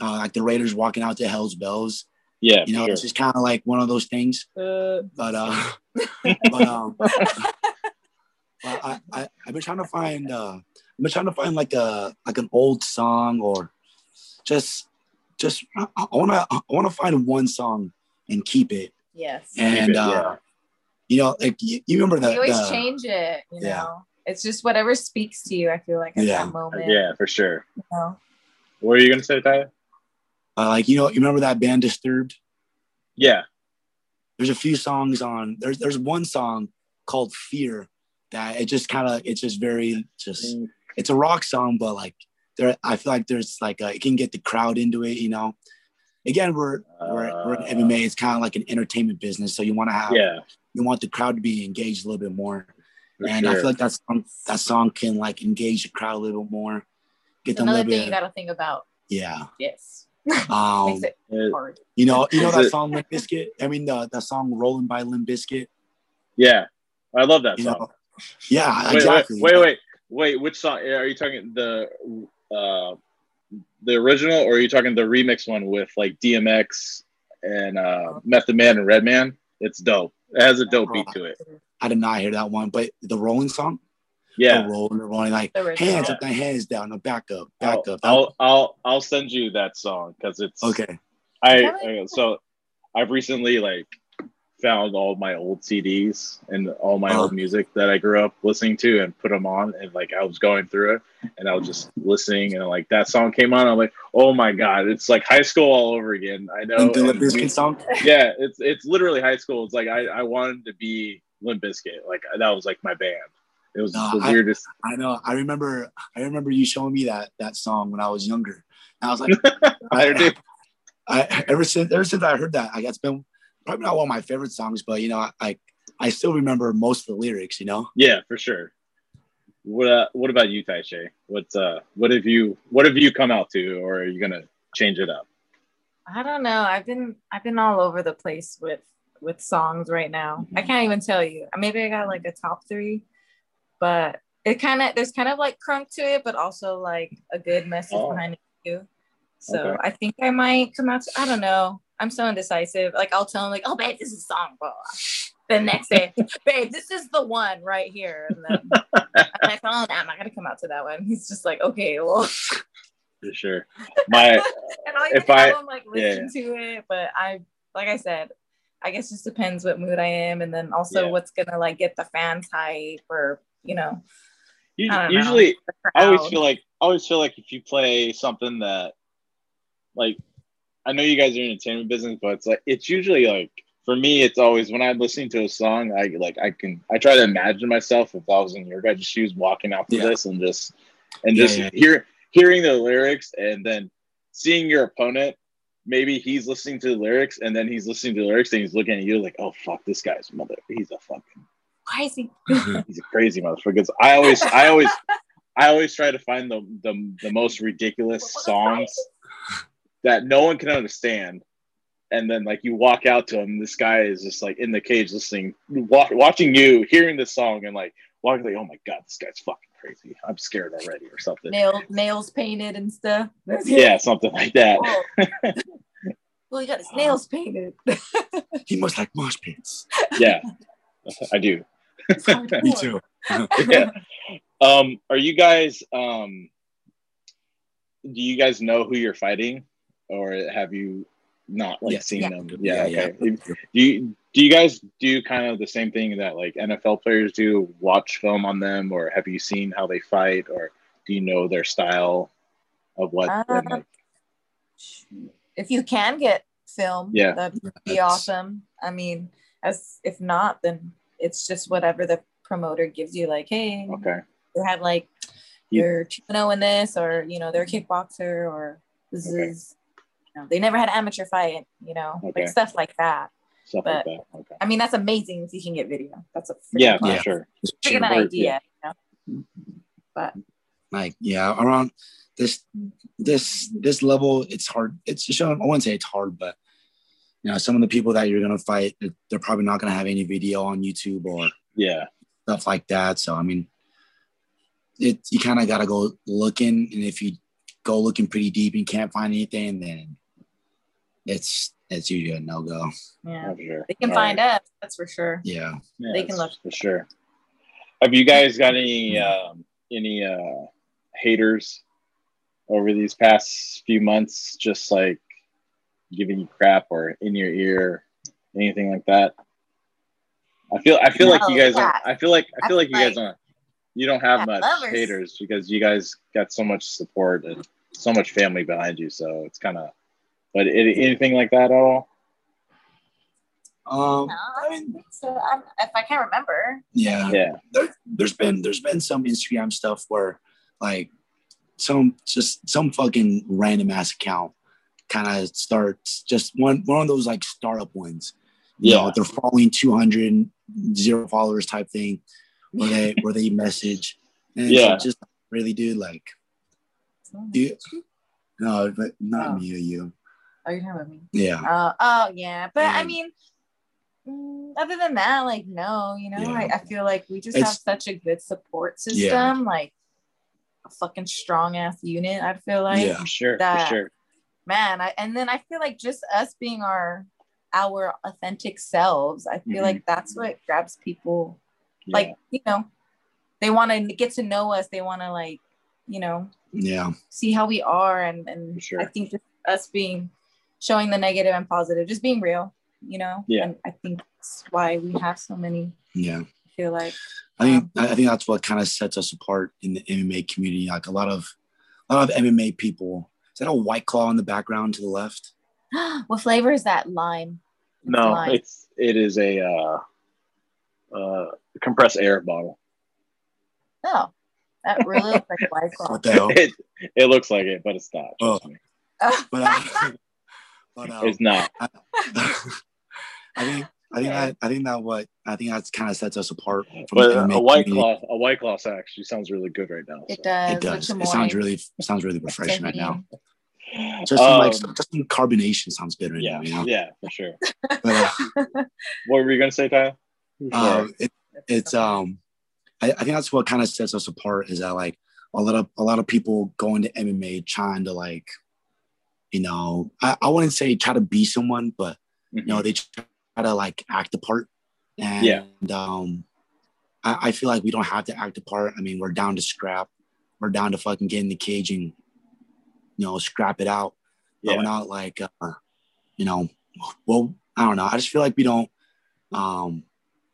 uh, like the Raiders walking out to Hell's Bells. Yeah, You know, for it's just kind of like one of those things. Uh, But uh, but um, but I, I I've been trying to find uh, I've been trying to find like a like an old song or just just I want to I want to find one song and keep it. yes. And it, uh, yeah. you know, like you, you remember that. you always the- change it, you know. yeah. It's just whatever speaks to you, I feel like at Yeah. that moment. yeah, for sure. You know? What are you going to say, Tyler? uh, like you know you remember that band Disturbed? Yeah, There's a few songs on there's there's one song called Fear that it just kind of it's just very just Mm, it's a rock song, but like there, I feel like there's like a, it can get the crowd into it. You know, again, we're we're, we're in Uh, MMA. It's kind of like an entertainment business, so you want to have yeah, you want the crowd to be engaged a little bit more. for and I feel like that song that song can like engage the crowd a little bit more. get them a Another little thing bit. you got to think about. yeah. Yes. Um, Makes it It- hard. you know, you know that song Limp Bizkit I mean, the the song "Rolling" by Limp Bizkit yeah, I love that You song. know, yeah, wait, exactly. wait, wait, wait, wait. Which song are you talking? The uh, the original, or are you talking the remix one with like DMX and uh, Method Man and Redman? It's dope. It has a dope beat to it. I did not hear that one, but the rolling song, Yeah, the rolling, the rolling, like The hands up, the hands down, no back up, back I'll, up. I'll I'll I'll send you that song because it's okay, I, I so I've recently like found all my old CDs and all my Uh-huh. old music that I grew up listening to and put them on and like I was going through it and I was just listening and like that song came on I'm like oh my god it's like high school all over again I know the Limp Bizkit song. yeah it's it's literally high school it's like I I wanted to be Limp Bizkit like that was like my band it was No, the weirdest I know. I remember. I remember you showing me that that song when I was younger. And I was like, I do. I ever since ever since I heard that, I guess it's been probably not one of my favorite songs, but you know, I I still remember most of the lyrics. You know, Yeah, for sure. What uh, What about you, Taishe? What's uh What have you What have you come out to, or are you gonna change it up? I don't know. I've been I've been all over the place with with songs right now. I can't even tell you. Maybe I got like a top three, but it kind of there's kind of like crunk to it, but also like a good message Oh. behind it too. So Okay. I think I might come out. To, I don't know. I'm so indecisive. Like I'll tell him like, oh babe, this is a song. Blah, blah. The next day, babe, this is the one right here. And then I'm like, oh, nah, I'm not gonna come out to that one. He's just like, okay, well. For sure. My and I If I- have him like listen to it, but I like I said, I guess just depends what mood I am, and then also Yeah. what's gonna like get the fans hype or you know. us- I don't know. usually I always feel like I always feel like if you play something that like I know you guys are in the entertainment business, but it's like it's usually like for me it's always when I'm listening to a song, I like I can I try to imagine myself if I was in your guys' shoes walking out to Yeah. this and just and just yeah. hear hearing the lyrics and then seeing your opponent maybe he's listening to the lyrics and then he's listening to the lyrics and he's looking at you like, oh fuck, this guy's mother he's a fucking crazy. Mhm. he's a crazy motherfucker. Because I always, I always, I always try to find the the, the most ridiculous songs that no one can understand, and then like you walk out to him, this guy is just like in the cage listening, wa- watching you, hearing this song, and like walking like, oh my god, this guy's fucking crazy. I'm scared already, or something. Nails, nails painted and stuff. Yeah, something like that. Oh. well, he got his nails painted. he must like mosh pits. Yeah, I do. Me too. yeah. Um, are you guys um do you guys know who you're fighting or have you not like Yes. seen Yeah. them? Yeah, Yeah, okay. Do you do you guys do kind of the same thing that like NFL players do, watch film on them, or have you seen how they fight, or do you know their style of what and, Uh, like, if you can get film, Yeah. that'd be That's- awesome. I mean, as if not, then it's just whatever the promoter gives you. Like, hey, okay. you have like You- you're 2 0 in this, or you know, they're a kickboxer, or this Okay. is, you know, they never had an amateur fight, you know, Okay. like stuff like that. Stuff But- like that. Okay. I mean, that's amazing if you can get video. That's a Yeah, for. Yeah. sure. Freaking Sure. idea. You know? But like yeah around this this this level it's hard it's just i wouldn't say it's hard but you know some of the people that you're gonna fight they're, they're probably not gonna have any video on youtube or Yeah. stuff like that so i mean it you kind of gotta go looking and if you go looking pretty deep and can't find anything then it's it's usually a no-go yeah, sure. they can All find right. us. That's for sure. yeah Yeah, They can look. for sure. Have you guys got any um, any uh, haters over these past few months? Just like giving you crap or in your ear, anything like that? I feel I feel like you No, guys. Are, yeah. I feel like I feel like you guys Like- don't. You don't have much lovers. haters because you guys got so much support and so much family behind you. So it's kind of. But it, anything like that at all? um No, I don't so. I'm, if I can't remember. yeah Yeah. there, there's been there's been some Instagram stuff where like some just some fucking random ass account kind of starts just one one of those like startup ones. You Yeah. know, they're following 200 zero followers type thing where they where they message and Yeah. it's just really dude like You, no, but not Oh. me or you. Oh, you're talking about me. Yeah. Uh, oh yeah, but I mean, mm, other than that, like no, you know, Yeah. I, I feel like we just have such a good support system, Yeah. like a fucking strong ass unit. I feel like, Yeah. For sure. That- For sure. man, I, and then I feel like just us being our our authentic selves, I feel Mhm. like that's what grabs people. Yeah. Like you know, they want to get to know us. They want to like, you know, Yeah. see how we are and and sure. i think just us being showing the negative and positive just being real you know Yeah. and i think that's why we have so many Yeah. I feel like I think I think that's what kind of sets us apart in the MMA community. Like a lot of a lot of MMA people. Is that a white claw in the background to the left? what flavor is that lime It's no, lime. it's it is a uh, uh, compressed air bottle. Oh, that really looks like a white claw What the hell? It it looks like it, but it's not. Oh. me. But, uh, but It's not. I think I think that I think that what I think that's kind of sets us apart from But the a white community. claw, a white cloth actually sounds really good right now. it so. does It does. It sounds really it sounds really refreshing right now. Just some, like Um, just some carbonation sounds good right yeah, now. You know. yeah, for sure. But, uh, What were you gonna say, Tyler? uh, it, it's um I, I think that's what kind of sets us apart is that like a lot of a lot of people going to MMA trying to like you know I, I wouldn't say try to be someone but you know they try to like act the part. And Yeah. um I, I feel like we don't have to act the part. I mean we're down to scrap. We're down to fucking get in the cage and you know scrap it out. But yeah, we're not like uh, you know well I don't know. I just feel like we don't um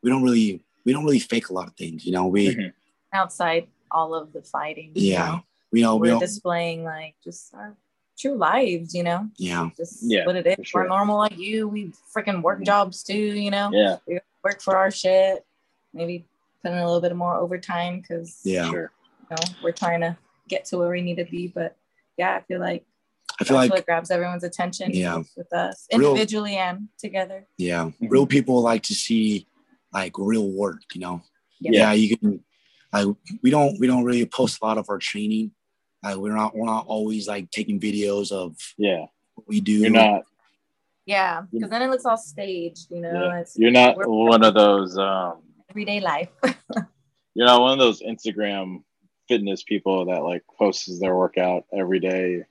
we don't really we don't really fake a lot of things you know? We Mhm. outside all of the fighting you yeah. know? we know we we're don't displaying like just our true lives you know yeah just Yeah, what it is for sure. we're normal like you we freaking work jobs too you know yeah, we work for our shit. Maybe put in a little bit more overtime because yeah sure. you know we're trying to get to where we need to be. But yeah, I feel like I that's feel like what grabs everyone's attention. Yeah. with, with us Real- individually and together. yeah Mhm. real people like to see like real work you know Yeah. yeah, you can like we don't we don't really post a lot of our training like we're not we're not always like taking videos of Yeah, what we do you're not. Yeah, because then it looks all staged. You know, Yeah. it's You're not one of those. um everyday life. You're not one of those Instagram fitness people that like posts their workout every day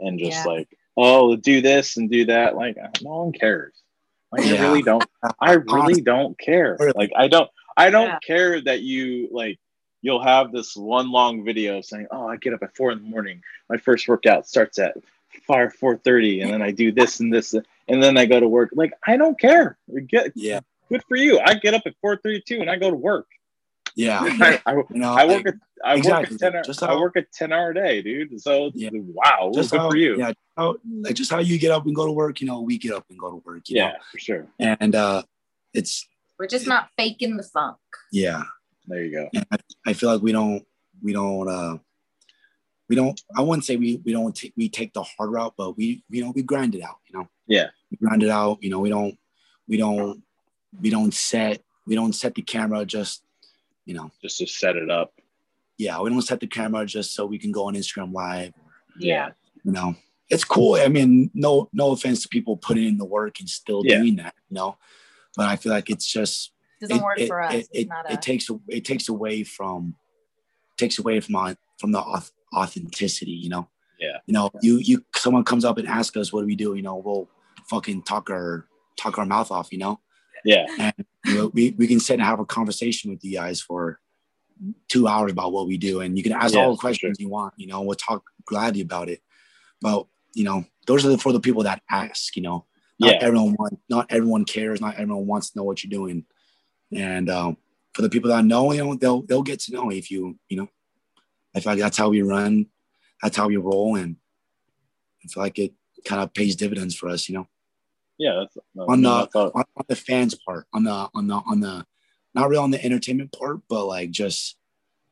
and just Yeah. like, oh, do this and do that. Like, no one cares. Like, I really don't. I really don't care. Like, I don't. I don't Yeah. care that you like. You'll have this one long video saying, "Oh, I get up at four in the morning. My first workout starts at five four thirty, and then I do this and this, and then I go to work." Like, I don't care. Get yeah good for you. I get up at four thirty two and I go to work. yeah I, I, you know I work like, a, I exactly. work a ten hour, Just I work a ten hour day, dude. So Yeah. wow, just good how for you. yeah how, like just how you get up and go to work you know we get up and go to work you Yeah, for sure. and uh it's We're just not faking the funk. yeah There you go. and I, I feel like we don't we don't uh we don't i wouldn't say we we don't take we take the hard route but we you know we grind it out you know Yeah. we grind it out you know we don't we don't we don't set we don't set the camera just you know Just to set it up. yeah we don't set the camera just so we can go on instagram live Yeah. you know it's cool i mean no no offense to people putting in the work and still Yeah. doing that you know but i feel like it's just Doesn't it, work it, for us. It, it's it, not it a takes it takes away from takes away from our, from the authenticity. You know. Yeah. You know, you you someone comes up and asks us, "What do we do?" You know, we'll fucking talk our talk our mouth off. You know, Yeah. and you know, we we can sit and have a conversation with you guys for two hours about what we do, and you can ask Yeah, all the for questions you want. You know, we'll talk gladly about it. But you know, those are for the people that ask. You know, not Yeah. everyone want, not everyone cares. Not everyone wants to know what you're doing. And um, for the people that know, you know, they'll they'll get to know if you, you know. I feel like that's how we run, that's how we roll, and I feel like it kind of pays dividends for us, you know, Yeah. That's, On the- on, on the fans part, on the on the on the not really on the entertainment part, but like just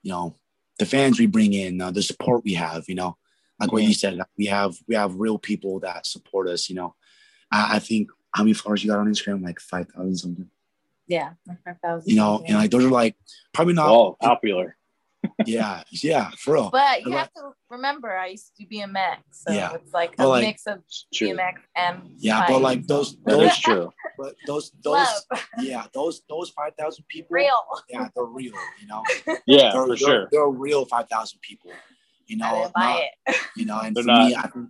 you know the fans we bring in, uh, the support we have, you know, like what you said, we have we have real people that support us, you know. I, I think how many followers you got on Instagram? Like five thousand something. Yeah, like five thousand. You know, and like those are like probably not oh, popular. yeah, yeah, for real. But you Like- have to remember, I used to do BMX, so Yeah. it's like a like, mix of True. BMX and Yeah, but like those, those, is true. but those, those, love, yeah, those, those five thousand people. real. Yeah, they're real. You know, Yeah, they're, for they're, sure. they're real five thousand people. You I know, didn't buy not- it. you know, and They're for me, not- I think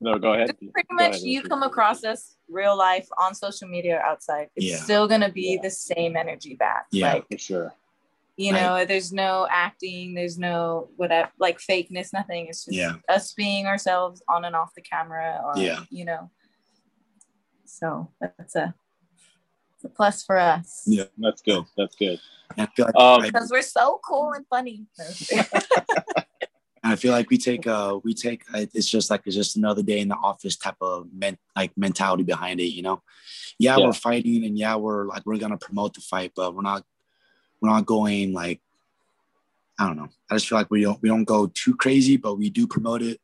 No, go ahead. Just pretty Go much ahead, you come across us real life on social media or outside. It's Yeah. still gonna be Yeah. the same energy back. Yeah. Like for sure. you know, there's no acting, there's no whatever like fakeness, nothing. It's just Yeah. us being ourselves on and off the camera or Yeah. you know. So that's a it's a plus for us. Yeah. That's good. That's good. I feel like Um, Because we're so cool and funny. I feel like we take uh we take uh, it's just like it's just another day in the office type of men like mentality behind it, you know. Yeah, Yeah. we're fighting and yeah, we're like we're gonna promote the fight, but we're not we're not going like I don't know. I just feel like we don't we don't go too crazy, but we do promote it.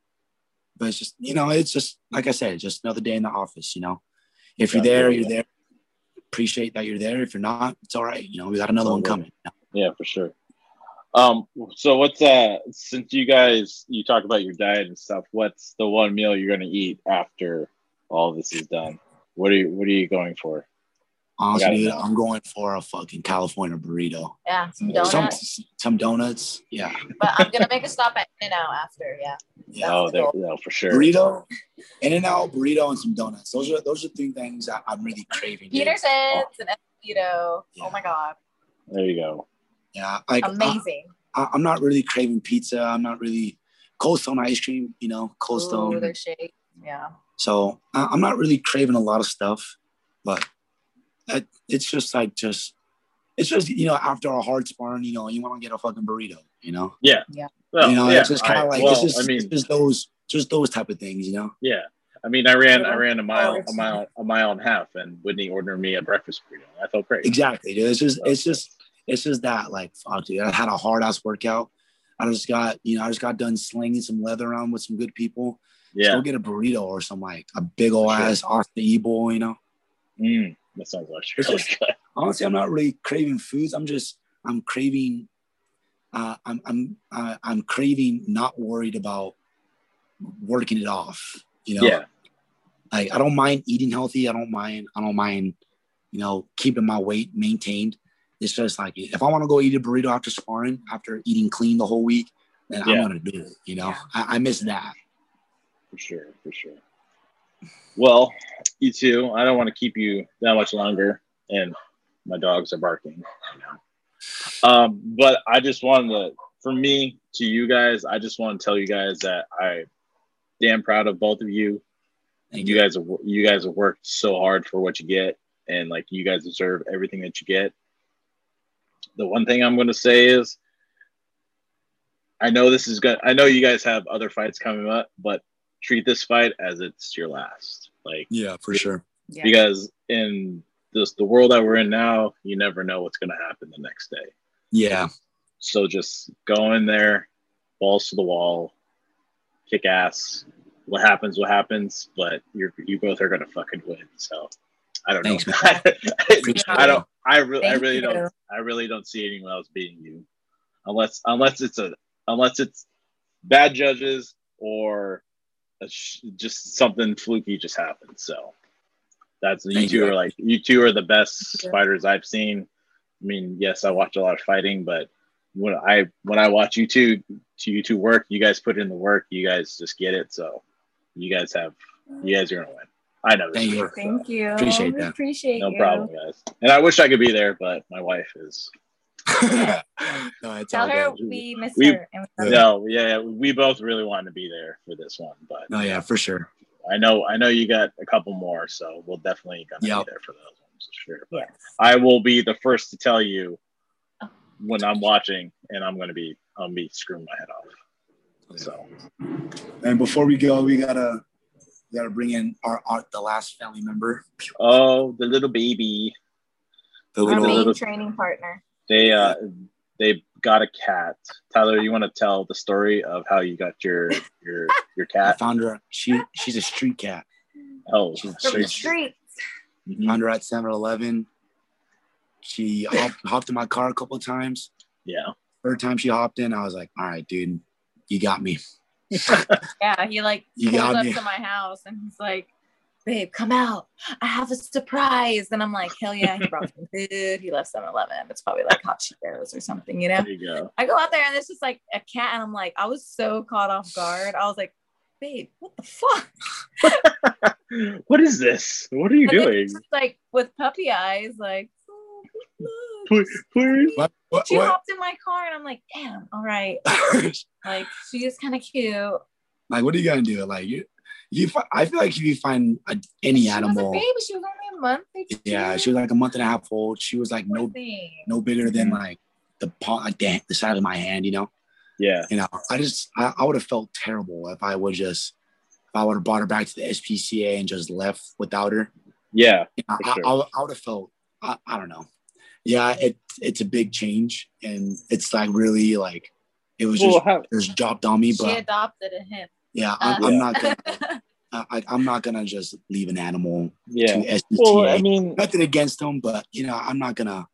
But it's just you know, it's just like I said, just another day in the office, you know. If you're there, you're there. Appreciate that you're there. If you're not, it's all right. You know, we got another one coming. Yeah, for sure. Um, so what's uh since you guys you talk about your diet and stuff, what's the one meal you're gonna eat after all this is done? What are you what are you going for? Honestly, gotta dude, know. I'm going for a fucking California burrito. yeah, some Some- donuts. Some some donuts. Yeah. but I'm gonna make a stop at In and Out after. Yeah. Yeah. oh, the goal. no, for sure. Burrito, in and out, burrito, and some donuts. Those are those are three things that I'm really craving. dude. Peterson's and Esposito. Yeah. Oh my god, There you go. Yeah, like I, amazing. I, I'm not really craving pizza. I'm not really Cold Stone ice cream. You know, Cold Ooh, Stone. their shake. Yeah. So I, I'm not really craving a lot of stuff, but it, it's just like just it's just you know after a hard sparring, you know, you want to get a fucking burrito. You know, Yeah. Yeah. Well, you know, yeah, it's just kind of like well, it's just I mean, it's just those just those type of things. You know. yeah. I mean, I ran, I ran a mile, a mile, a mile and a half, and Whitney ordered me a breakfast burrito. I felt great. Exactly, dude. It's just it's just it's just that like fuck, dude. I had a hard ass workout. I just got you know I just got done slinging some leather around with some good people. Just Yeah, go get a burrito or some like a big old Sure. ass Austin E bowl. You know. mm, that sounds like It's really just- good. Honestly, I'm not really craving foods. I'm just I'm craving. Uh, I'm I'm uh, I'm craving not worried about working it off. You know. Yeah, Like I don't mind eating healthy. I don't mind. I don't mind. You know, keeping my weight maintained. It's just like if I want to go eat a burrito after sparring, after eating clean the whole week, then Yeah. I'm gonna do it. You know, Yeah. I, I miss that. for sure, for sure. Well, you too. I don't want to keep you that much longer, and my dogs are barking. You know. Um, but I just wanted to, for me, to you guys, I just want to tell you guys that I damn proud of both of you. Thank You guys have you guys have worked so hard for what you get, and like you guys deserve everything that you get. The one thing I'm going to say is, I know this is good. I know you guys have other fights coming up, but treat this fight as it's your last. Like Yeah, for sure. Yeah. because in this the world that we're in now, you never know what's going to happen the next day. Yeah, So just go in there, balls to the wall, kick ass. What happens, what happens. But you're you both are gonna fucking win. So I don't Thanks, know. Appreciate I don't. It. I really. I really you. don't. I really don't see anyone else beating you, unless unless it's a unless it's bad judges or a sh- just something fluky just happened. So that's you two you. are like you two are the best fighters I've seen. I mean, yes, I watch a lot of fighting, but when I when I watch you two to you two work, you guys put in the work. You guys just get it. So you guys have you guys are gonna win. I know. Thank for you. sure, so Thank you. Appreciate We that. Appreciate No you. problem, guys. And I wish I could be there, but my wife is. no, it's Tell all her good. we miss We- her. And we Yeah. No, yeah, we both really wanted to be there for this one, but No, yeah, for sure. I know I know you got a couple more, so we'll definitely gonna Yep. be there for those ones for sure. But yes. I will be the first to tell you oh. when I'm watching, and I'm gonna be I'm gonna be screwing my head off. So And before we go, we gotta we gotta bring in our, our the last family member. oh, the little baby, The Our little- main little- training partner. they uh they got a cat. Tyler, you want to tell the story of how you got your your your I cat? found her. She she's a street cat. Oh, She's From the straight. streets. Mhm. Found her at 7-Eleven. She hopped, hopped in my car a couple of times. Yeah. third time she hopped in, I was like, all right, dude, you got me. Yeah, he like You pulls up me. to my house and he's like, babe, come out. I have a surprise. And I'm like, hell yeah, he brought some food. He left 7 Eleven. It's probably like hot Cheetos or something, you know? There you go. I go out there and it's just like a cat, and I'm like, I was so caught off guard. I was like, babe, what the fuck? what is this? What are you And doing? just like with puppy eyes, like. Please, please. What? What? she what? hopped in my car, and I'm like, damn, all right. Like, she is kind of cute. like, what are you gonna do? Like, you, you. I feel like if you find a, any she was a animal, baby. She was only a month. or yeah, she was like a month and a half old. She was like no, no bigger than mm. like the palm, like the, the side of my hand. You know. Yeah. You know, I just, I, I would have felt terrible if I would just, if I would have brought her back to the SPCA and just left without her. Yeah. You know, I, sure. I, I would have felt, I, I don't know. Yeah, it, it's a big change, and it's like really like, it was Well, just, how, just dropped on me. She But adopted him. yeah, I'm, Uh, I'm not gonna, I, I- I'm not gonna just leave an animal yeah. to SPCA. Well, I mean, Nothing against them, but you know, I'm not gonna.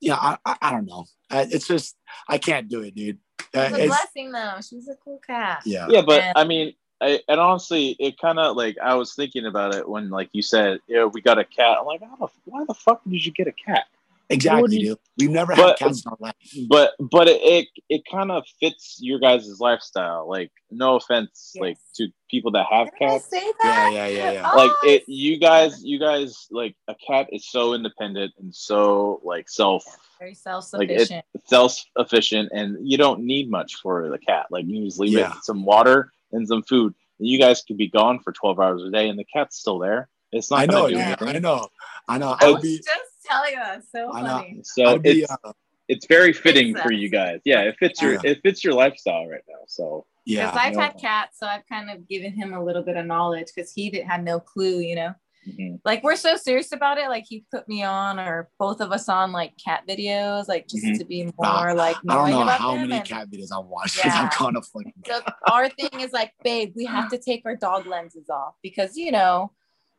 Yeah, I, I, I don't know. Uh, It's just I can't do it, dude. Uh, It was a it's- blessing, though. She was a cool cat. yeah, yeah, but And- I mean, I, and honestly, it kind of like I was thinking about it when, like you said, yeah, we got a cat. I'm like, how the, why the fuck did you get a cat? Exactly, dude. We've never But- had cats in our life. Hmm. But but it it, it kind of fits your guys' lifestyle. Like, no offense, Yes. like to people that have Did cats. say Yeah, that? yeah, yeah, yeah. Oh, like it you guys you guys like a cat is so independent and so like self Very self-sufficient. it self efficient and you don't need much for the cat like you just leave Yeah. it some water and some food and you guys could be gone for 12 hours a day and the cat's still there it's not I know, do dude. I know, I know. I I'd was be, just telling you that. So I know. funny. so I'd be, it's uh, it's very fitting for you guys yeah it fits your it fits your lifestyle right now so yeah. Because I've had cats, so I've kind of given him a little bit of knowledge because he didn't had no clue, you know. mhm. Like we're so serious about it. Like he put me on, or both of us on, like cat videos, like just Mhm. to be more Nah, like I don't know about how many and- cat videos I've watched because Yeah. I'm kind of fucking. So our thing is like, babe, we have to take our dog lenses off because you know,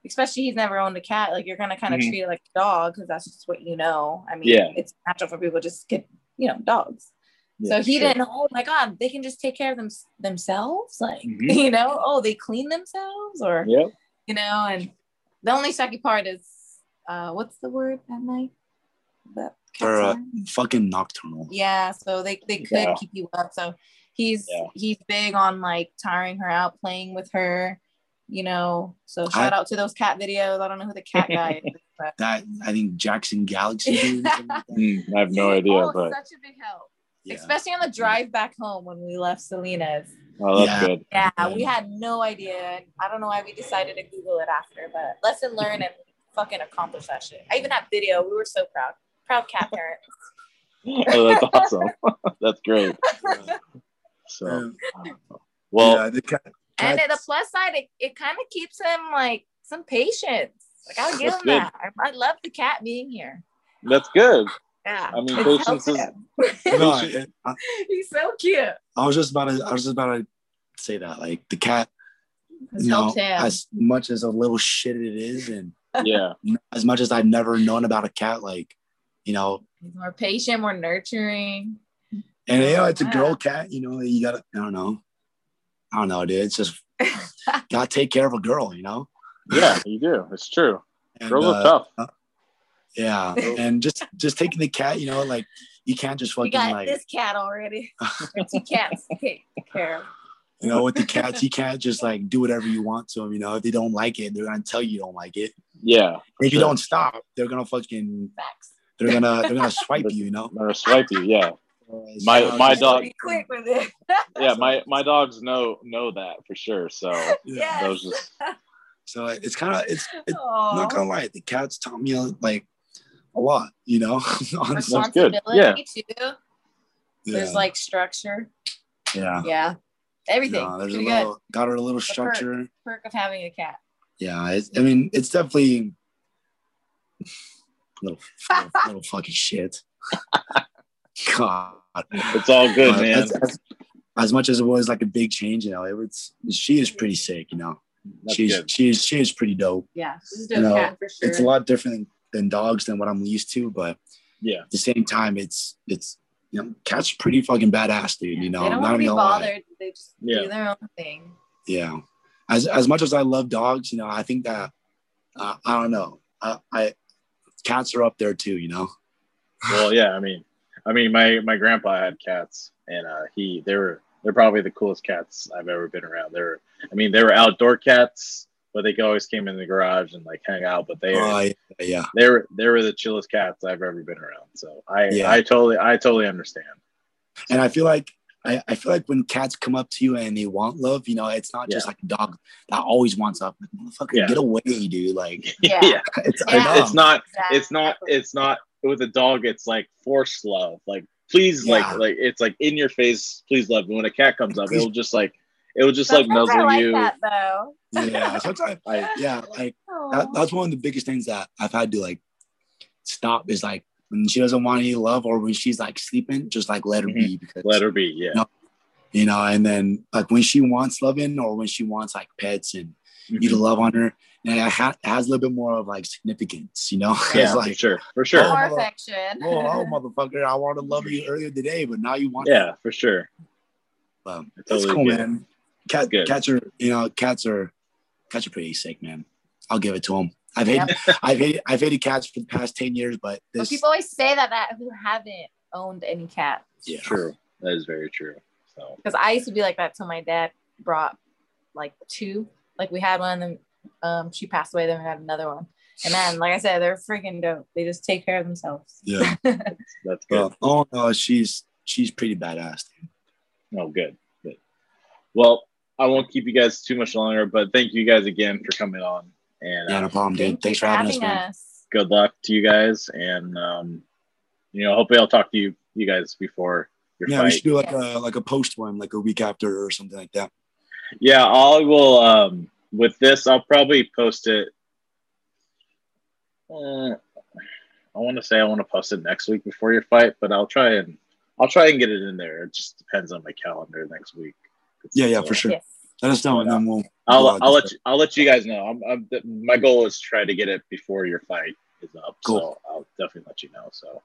especially he's never owned a cat. Like you're gonna kind of Mhm. treat it like a dog because that's just what you know. I mean, Yeah. it's natural for people to just get you know dogs. Yeah, so he sure. didn't. Oh my god, they can just take care of them themselves. Like Mhm. you know, oh they clean themselves or yep you know. And the only sucky part is, uh, what's the word at night? That They're, uh, fucking nocturnal. yeah so they, they could Yeah. keep you up so he's Yeah. he's big on like tiring her out playing with her you know? So shout I- out to those cat videos. I don't know who the cat guy is but That I think Jackson Galaxy. dude, like. Mm, i have no idea oh, but such a big help. Yeah. especially on the drive back home when we left selena's oh that's Yeah. good. Yeah Yeah. we had no idea i don't know why we decided to google it after but lesson learned and fucking accomplish that shit. I even have video. We were so proud. Proud cat parent oh that's awesome. That's great. So Um, well yeah, the cat, And at the plus side, it, it kind of keeps him like some patience. Like I'll give That's him good. that. I, I love the cat being here. that's good Yeah. I mean, It patience helps is- no, it- I, He's so cute. I was just about to. I was just about to say that. Like the cat, It you know, as much as a little shit it is, and yeah as much as I've never known about a cat, like you know, He's more patient, more nurturing. and you know, it's a girl cat. You know, you gotta. I don't know. I don't know, dude. It's just gotta take care of a girl. You know. yeah you do it's true And, girls are uh, tough Yeah, and just just taking the cat. You know, like you can't just we fucking got like this cat already. Or two cats to take care of. you know with the cats. You can't just like do whatever you want to them. You know, if they don't like it, they're gonna tell you you don't like it. yeah for If you don't stop, they're gonna fucking Facts. they're gonna they're gonna swipe you. You know. They're gonna swipe you yeah My- So, my dog- quick with it. yeah my my dogs know know that for sure so Yeah. Those just So it's kind of it's, it's Aw. not gonna lie. The cats taught me like a lot. You know. Honestly. That's good. Responsibility too. yeah. There's like structure. yeah. Yeah. Everything. No, there's a Pretty good. little got her a little perk. structure. Perk of having a cat. Yeah, it's, I mean, it's definitely little little, little fucking shit. God, it's all good Uh, man As, as, as much as it was like a big change, you know, it was she is pretty sick. You know, that's she's good she's she is pretty dope. Yeah. This is You know, cat for sure. It's a lot different than, than dogs than what I'm used to, but yeah at the same time, it's it's you know, cats are pretty fucking badass, dude. You know, they don't not want to be gonna lie. bothered. They just Yeah. do their own thing. Yeah. As as much as I love dogs, you know, I think that uh, I don't know. I, I cats are up there too. You know. Well, yeah. I mean, I mean, my my grandpa had cats, and uh, he they were they're probably the coolest cats I've ever been around. They're, I mean, they were outdoor cats, but they always came in the garage and like hang out. But they Oh yeah, yeah. they were they were the chillest cats I've ever been around. So I Yeah. I totally I totally understand. And I feel like I, I feel like when cats come up to you and they want love, you know, it's not just like a dog that always wants up. Like, motherfucker, Yeah. get away, dude. Like Yeah. it's Yeah. it's not it's not it's not with a dog it's like forced love like please Yeah. like like it's like in your face please love and when a cat comes up Please- it'll just like it'll just like Sometimes I nuzzle like you that though. yeah. Sometimes I, yeah, like that, that's one of the biggest things that I've had to like stop is like when she doesn't want any love or when she's like sleeping, just like let her mm-hmm. be because let her be yeah No. you know, and then like when she wants loving or when she wants like pets and you to love on her, and it, ha- it has a little bit more of like significance, you know. yeah it's for like, sure for sure Oh, More mother- affection. oh, oh, motherfucker, I wanted to love you earlier today, but now you want yeah for sure Um, I that's cool, get it. man. Cat, Good. cats are, you know, cats are, cats are pretty sick, man. I'll give it to them. I've hated, I've hated, I've hated cats for the past ten years, but But people always say that that who haven't owned any cats. yeah, true that is very true so Because I used to be like that till my dad brought like two. Like we had one, and then um, she passed away. Then we had another one. And then, like I said, they're freaking dope. They just take care of themselves. yeah. that's good oh no, she's she's pretty badass. Dude. oh good good well I won't keep you guys too much longer but thank you guys again for coming on and Yeah, uh, no problem, dude. Thanks for having us, man. us. good luck to you guys and um you know hopefully i'll talk to you you guys before your Yeah, we should do like Yes. a like a post one, like a week after or something like that. Yeah i will um with this i'll probably post it uh, i want to say i want to post it next week before your fight but i'll try and i'll try and get it in there it just depends on my calendar next week Yeah, yeah, So, for sure. Yes. Let us know, and then we'll. i'll, we'll, uh, I'll let you, i'll let you guys know I'm, I'm my goal is to try to get it before your fight is up Cool. so i'll definitely let you know so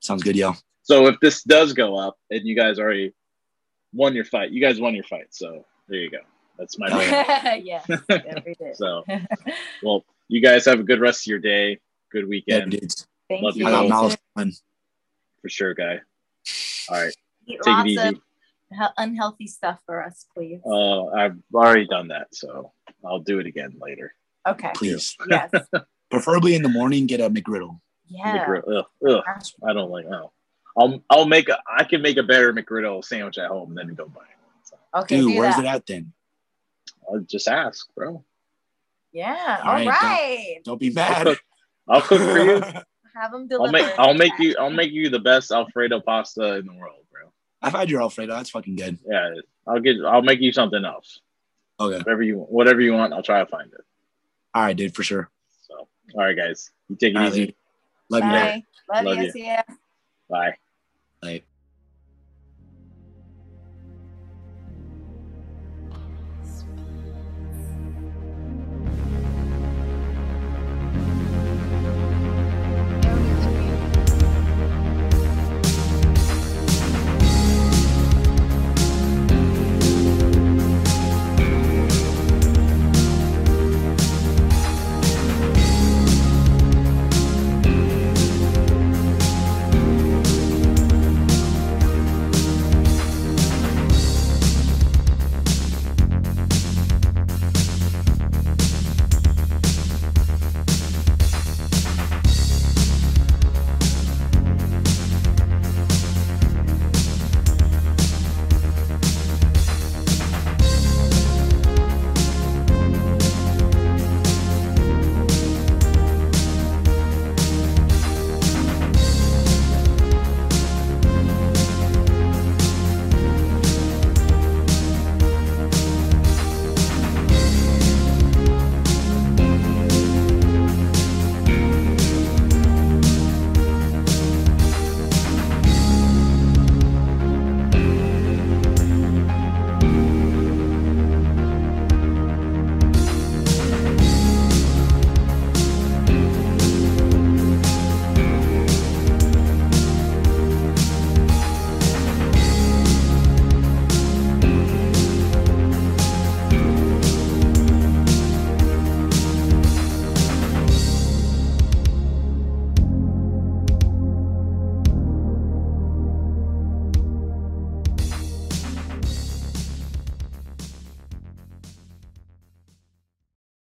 Sounds good, yo. So if this does go up and you guys already won your fight, you guys won your fight. So there you go. That's my Oh, goal. yes, yeah, we. So well, you guys have a good rest of your day. Good weekend dudes. Thank Love you. I you got all. fun. for sure, guy. All right, Eat take lots it easy. of he- unhealthy stuff for us, please. Uh, I've already done that, so I'll do it again later. okay. Please, Yes. preferably in the morning. Get a McGriddle. Yeah. McGriddle. Ugh, ugh, I don't like. Oh, I'll I'll make a. I can make a better McGriddle sandwich at home than go buy one. So Okay. Dude, where's that. it at then? I'll just ask, bro. Yeah. All All right, right. Don't be I'll mad. cook, I'll cook for you. Have them I'll deliver. make I'll make you I'll make you the best Alfredo pasta in the world, bro. I've had your Alfredo. That's fucking good. Yeah, I'll get I'll make you something else. Okay. Whatever you want. whatever you want, I'll try to find it. All right, dude, for sure. So all right guys. You take it All right, easy. dude. Love you. Bye. Love, Love you. you. See ya. Bye. Bye.